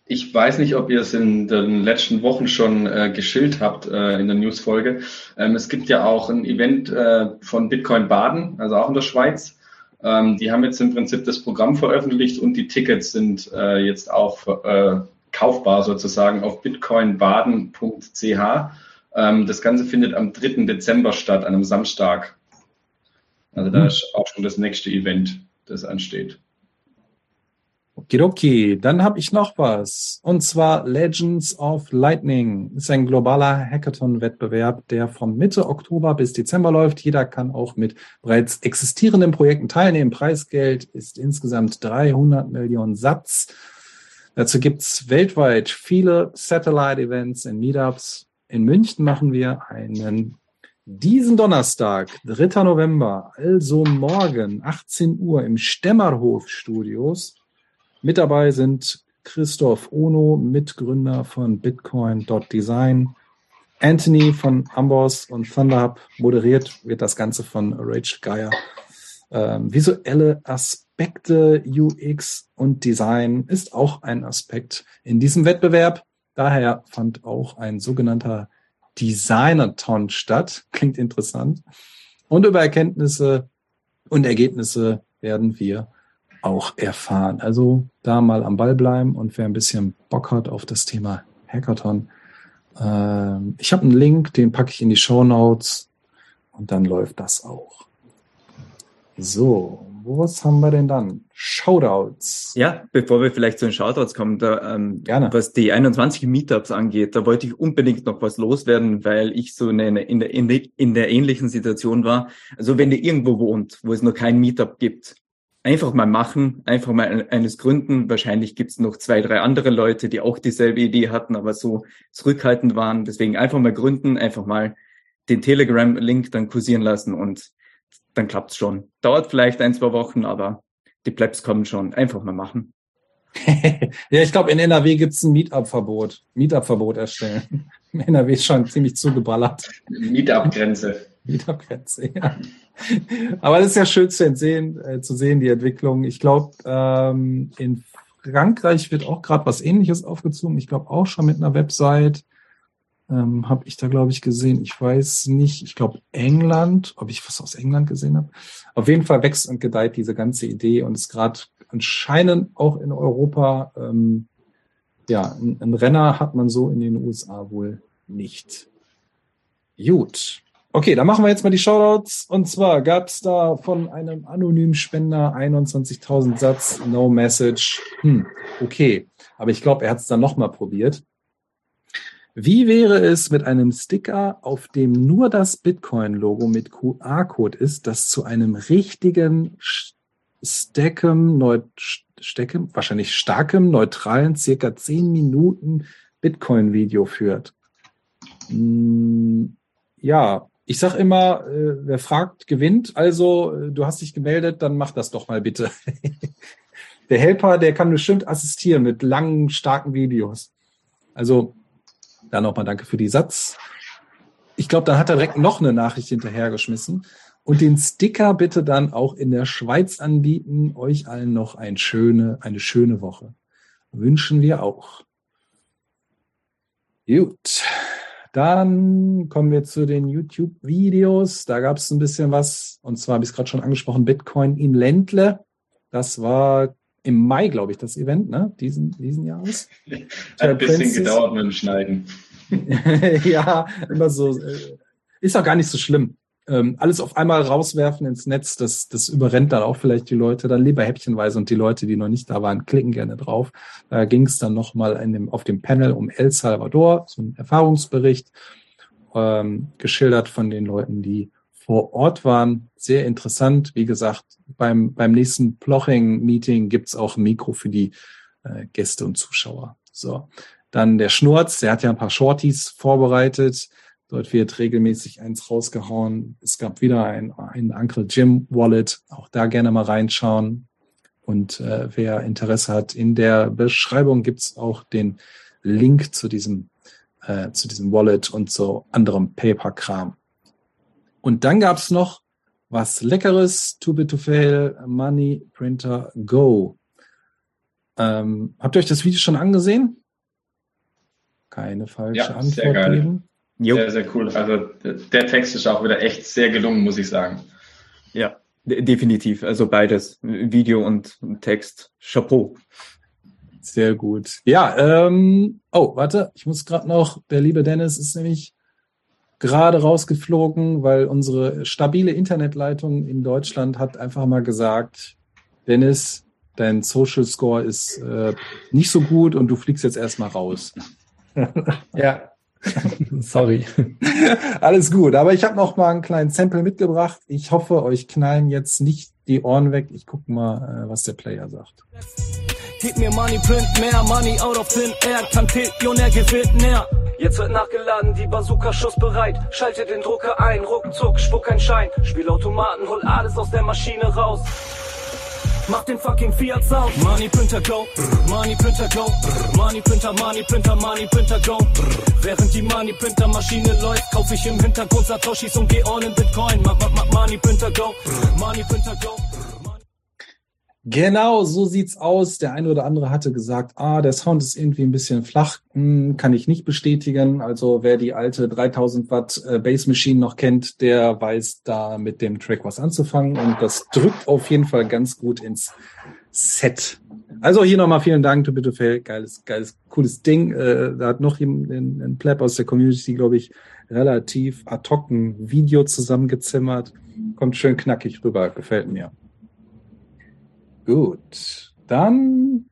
Ich weiß nicht, ob ihr es in den letzten Wochen schon äh, geschillt habt äh, in der Newsfolge. Ähm, es gibt ja auch ein Event äh, von Bitcoin Baden, also auch in der Schweiz. Ähm, die haben jetzt im Prinzip das Programm veröffentlicht und die Tickets sind äh, jetzt auch äh, kaufbar sozusagen auf bitcoinbaden.ch. Ähm, das Ganze findet am 3. Dezember statt, an einem Samstag. Also da hm. ist auch schon das nächste Event, das ansteht. Okidoki, dann habe ich noch was. Und zwar Legends of Lightning. Ist ein globaler Hackathon-Wettbewerb, der von Mitte Oktober bis Dezember läuft. Jeder kann auch mit bereits existierenden Projekten teilnehmen. Preisgeld ist insgesamt 300 Millionen Satz. Dazu gibt's weltweit viele Satellite-Events in Meetups. In München machen wir einen diesen Donnerstag, 3. November, also morgen, 18 Uhr im Stemmerhof Studios mit dabei sind Christoph Ono, Mitgründer von Bitcoin.design, Anthony von Amboss und Thunderhub. Moderiert wird das Ganze von Rachel Geyer. Ähm, visuelle Aspekte, UX und Design ist auch ein Aspekt in diesem Wettbewerb. Daher fand auch ein sogenannter Designathon statt. Klingt interessant. Und über Erkenntnisse und Ergebnisse werden wir auch erfahren. Also da mal am Ball bleiben und wer ein bisschen Bock hat auf das Thema Hackathon, äh, ich habe einen Link, den packe ich in die Show Notes und dann läuft das auch. So, was haben wir denn dann? Shoutouts. Ja, bevor wir vielleicht zu den Shoutouts kommen, da, ähm, Gerne. was die 21 Meetups angeht, da wollte ich unbedingt noch was loswerden, weil ich so eine, in, der, in, der, in der ähnlichen Situation war. Also wenn ihr irgendwo wohnt, wo es noch kein Meetup gibt, einfach mal machen, einfach mal eines gründen. Wahrscheinlich gibt's noch zwei, drei andere Leute, die auch dieselbe Idee hatten, aber so zurückhaltend waren. Deswegen einfach mal gründen, einfach mal den Telegram-Link dann kursieren lassen und dann klappt's schon. Dauert vielleicht ein, zwei Wochen, aber die Plebs kommen schon. Einfach mal machen. ja, ich glaube, in NRW gibt's ein Meetup-Verbot. Meetup-Verbot erstellen. NRW ist schon ziemlich zugeballert. Meetup-Grenze. Meetup-Grenze, ja. Aber das ist ja schön zu sehen, äh, zu sehen, die Entwicklung. Ich glaube, ähm, in Frankreich wird auch gerade was ähnliches aufgezogen. Ich glaube auch schon mit einer Website. Ähm, habe ich da, glaube ich, gesehen. Ich weiß nicht, ich glaube England, ob ich was aus England gesehen habe. Auf jeden Fall wächst und gedeiht diese ganze Idee und ist gerade anscheinend auch in Europa, ähm, ja, ein Renner hat man so in den USA wohl nicht. Gut. Okay, dann machen wir jetzt mal die Shoutouts. Und zwar gab es da von einem anonymen Spender 21.000 Satz, no message. Hm, okay, aber ich glaube, er hat es dann nochmal probiert. Wie wäre es mit einem Sticker, auf dem nur das Bitcoin-Logo mit QR-Code ist, das zu einem richtigen Steckem, Steckem, wahrscheinlich starkem, neutralen, circa 10 Minuten Bitcoin-Video führt? Hm, ja, ich sag immer, äh, wer fragt, gewinnt. Also, äh, du hast dich gemeldet, dann mach das doch mal bitte. der Helper, der kann bestimmt assistieren mit langen, starken Videos. Also, dann nochmal danke für die Satz. Ich glaube, dann hat er direkt noch eine Nachricht hinterhergeschmissen. Und den Sticker bitte dann auch in der Schweiz anbieten. Euch allen noch ein schöne, eine schöne Woche. Wünschen wir auch. Gut. Dann kommen wir zu den YouTube-Videos. Da gab es ein bisschen was. Und zwar habe ich es gerade schon angesprochen, Bitcoin in Ländle. Das war im Mai, glaube ich, das Event, ne? Diesen, diesen Jahres. Hat ein bisschen Princess. gedauert mit dem Schneiden. ja, immer so. Äh, ist auch gar nicht so schlimm ähm, alles auf einmal rauswerfen ins Netz, das, das überrennt dann auch vielleicht die Leute, dann lieber häppchenweise und die Leute, die noch nicht da waren, klicken gerne drauf. Da ging es dann nochmal dem, auf dem Panel um El Salvador, so ein Erfahrungsbericht, ähm, geschildert von den Leuten, die vor Ort waren. Sehr interessant. Wie gesagt, beim, beim nächsten Ploching-Meeting gibt's auch ein Mikro für die äh, Gäste und Zuschauer. So. Dann der Schnurz, der hat ja ein paar Shorties vorbereitet. Dort wird regelmäßig eins rausgehauen. Es gab wieder ein, ein Uncle Jim Wallet. Auch da gerne mal reinschauen. Und äh, wer Interesse hat, in der Beschreibung gibt's auch den Link zu diesem, äh, zu diesem Wallet und zu anderem Paper-Kram. Und dann gab's noch was Leckeres, Too Bit to Fail, Money Printer Go. Ähm, habt ihr euch das Video schon angesehen? Keine falsche Ja, Antwort geben. Jo. Sehr, sehr cool. Also der Text ist auch wieder echt sehr gelungen, muss ich sagen. Ja, de- definitiv. Also beides, Video und Text. Chapeau. Sehr gut. Ja, ähm, oh, warte, ich muss gerade noch, der liebe Dennis ist nämlich gerade rausgeflogen, weil unsere stabile Internetleitung in Deutschland hat einfach mal gesagt, Dennis, dein Social Score ist äh, nicht so gut und du fliegst jetzt erstmal raus. Ja. Sorry. Alles gut, aber ich habe noch mal einen kleinen Sample mitgebracht. Ich hoffe, euch knallen jetzt nicht die Ohren weg. Ich gucke mal, äh, was der Player sagt. Gib mir Money, print mehr, Money out of thin air, Kantillionär gewinnt näher. Jetzt wird nachgeladen, die Bazooka schussbereit. Schalte den Drucker ein, ruckzuck, spuck ein Schein. Spielautomaten, hol alles aus der Maschine raus. Mach den fucking Fiat Sound. Money Printer Go, Money Printer Go, Money Printer, Money Printer, Money Printer Go. Während die Money Printer Maschine läuft, kauf ich im Hintergrund Satoshis und geh all in Bitcoin. Ma ma ma Money Printer Go, Money Printer Go. Genau, so sieht's aus. Der eine oder andere hatte gesagt, ah, der Sound ist irgendwie ein bisschen flach, hm, kann ich nicht bestätigen. Also wer die alte 3000 Watt äh, Bass Machine noch kennt, der weiß da mit dem Track was anzufangen und das drückt auf jeden Fall ganz gut ins Set. Also hier nochmal vielen Dank, bitte Phil. Geiles, geiles, cooles Ding. Äh, da hat noch jemand, ein, ein Pleb aus der Community, glaube ich, relativ ad hoc ein Video zusammengezimmert. Kommt schön knackig rüber, gefällt mir. Gut, dann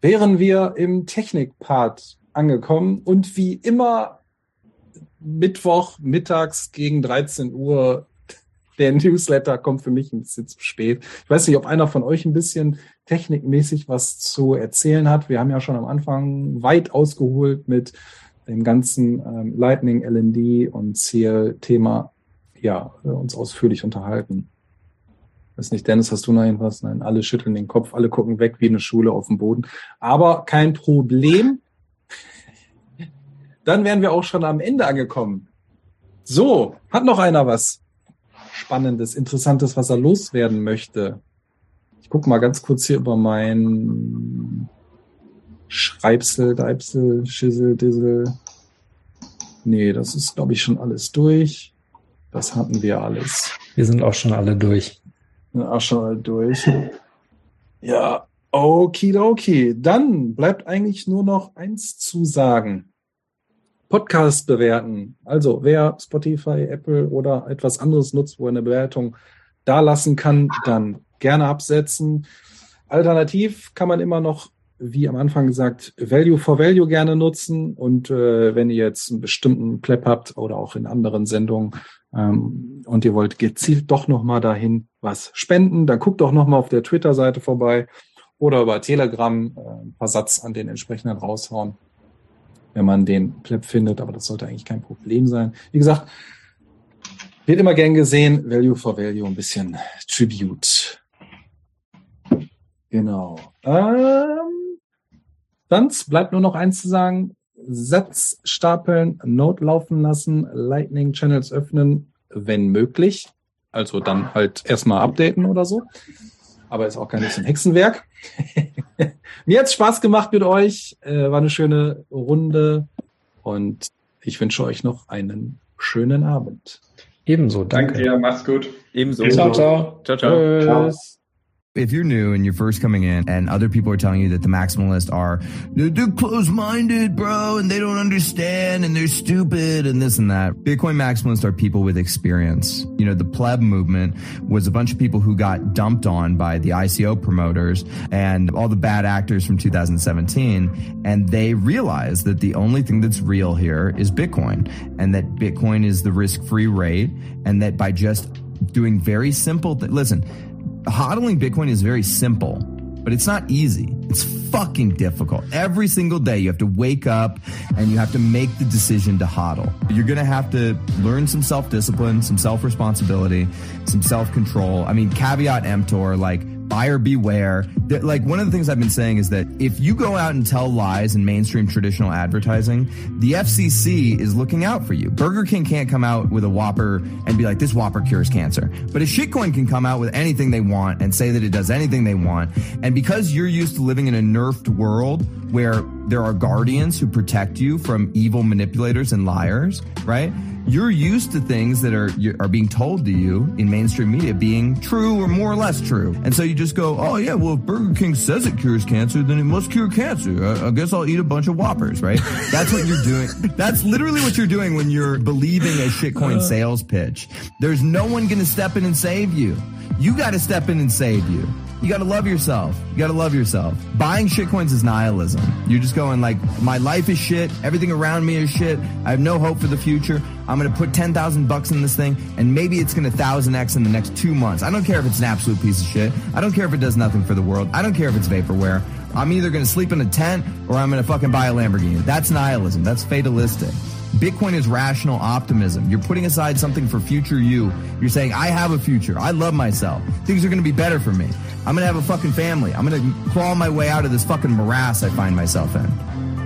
wären wir im Technik-Part angekommen und wie immer Mittwoch mittags gegen 13 Uhr der Newsletter kommt für mich ein bisschen zu spät. Ich weiß nicht, ob einer von euch ein bisschen technikmäßig was zu erzählen hat. Wir haben ja schon am Anfang weit ausgeholt mit dem ganzen ähm, Lightning, LND und CL-Thema ja, uns ausführlich unterhalten. Weiß nicht, Dennis, hast du noch irgendwas? Nein, alle schütteln den Kopf, alle gucken weg wie eine Schule auf dem Boden. Aber kein Problem. Dann wären wir auch schon am Ende angekommen. So, hat noch einer was Spannendes, Interessantes, was er loswerden möchte? Ich gucke mal ganz kurz hier über mein Schreibsel, Deibsel, Schissel, Dissel. Nee, das ist, glaube ich, schon alles durch. Das hatten wir alles. Wir sind auch schon alle durch. Ja, auch schon durch. Ja, okidoki. Dann bleibt eigentlich nur noch eins zu sagen. Podcast bewerten. Also wer Spotify, Apple oder etwas anderes nutzt, wo er eine Bewertung da lassen kann, dann gerne absetzen. Alternativ kann man immer noch, wie am Anfang gesagt, Value for Value gerne nutzen. Und äh, wenn ihr jetzt einen bestimmten Pleb habt oder auch in anderen Sendungen ähm, und ihr wollt gezielt doch nochmal dahin was spenden, dann guckt doch nochmal auf der Twitter-Seite vorbei oder über Telegram äh, ein paar Satz an den entsprechenden raushauen, wenn man den Pleb findet. Aber das sollte eigentlich kein Problem sein. Wie gesagt, wird immer gern gesehen, Value for Value, ein bisschen Tribute. Genau. Ähm, sonst bleibt nur noch eins zu sagen. Satz stapeln, Note laufen lassen, Lightning Channels öffnen, wenn möglich. Also dann halt erstmal updaten oder so. Aber ist auch kein bisschen Hexenwerk. Mir hat's Spaß gemacht mit euch. Äh, war eine schöne Runde. Und ich wünsche euch noch einen schönen Abend. Ebenso, Danke danke. dir, mach's gut. Ebenso. Ciao, ciao. Ciao, ciao. Tschüss. If you're new and you're first coming in and other people are telling you that the maximalists are, they're, they're closed-minded, bro, and they don't understand and they're stupid and this and that. Bitcoin maximalists are people with experience. You know, the pleb movement was a bunch of people who got dumped on by the ICO promoters and all the bad actors from 2017. And they realized that the only thing that's real here is Bitcoin and that Bitcoin is the risk-free rate and that by just doing very simple, th- listen, hodling Bitcoin is very simple. but it's not easy. It's fucking difficult. Every single day you have to wake up and you have to make the decision to hodl. You're going to have to learn some self-discipline, some self-responsibility, some self-control. I mean, caveat emptor, like buyer beware. That, like one of the things I've been saying is that if you go out and tell lies in mainstream traditional advertising, the FCC is looking out for you. Burger King can't come out with a Whopper and be like, this Whopper cures cancer. But a shitcoin can come out with anything they want and say that it does anything they want. And because you're used to living in a nerfed world where there are guardians who protect you from evil manipulators and liars, right? You're used to things that are are being told to you in mainstream media being true or more or less true, and so you just go, "Oh yeah, well if Burger King says it cures cancer, then it must cure cancer. I, I guess I'll eat a bunch of Whoppers, right?" That's what you're doing. That's literally what you're doing when you're believing a shitcoin uh. sales pitch. There's no one going to step in and save you. You got to step in and save you. You got to love yourself. You got to love yourself. Buying shitcoins is nihilism. You're just going like, my life is shit. Everything around me is shit. I have no hope for the future. I'm to put 10,000 bucks in this thing and maybe it's going to thousand X in the next two months. I don't care if it's an absolute piece of shit. I don't care if it does nothing for the world. I don't care if it's vaporware. I'm either to sleep in a tent or I'm to fucking buy a Lamborghini. That's nihilism. That's fatalistic. Bitcoin is rational optimism. You're putting aside something for future you. You're saying, I have a future. I love myself. Things are going to be better for me. I'm going to have a fucking family. I'm going to crawl my way out of this fucking morass I find myself in.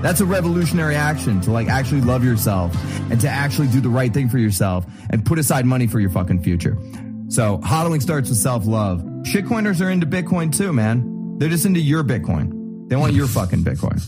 That's a revolutionary action to like actually love yourself and to actually do the right thing for yourself and put aside money for your fucking future. So hodling starts with self love. Shitcoiners are into Bitcoin too, man. They're just into your Bitcoin. They want your fucking Bitcoin.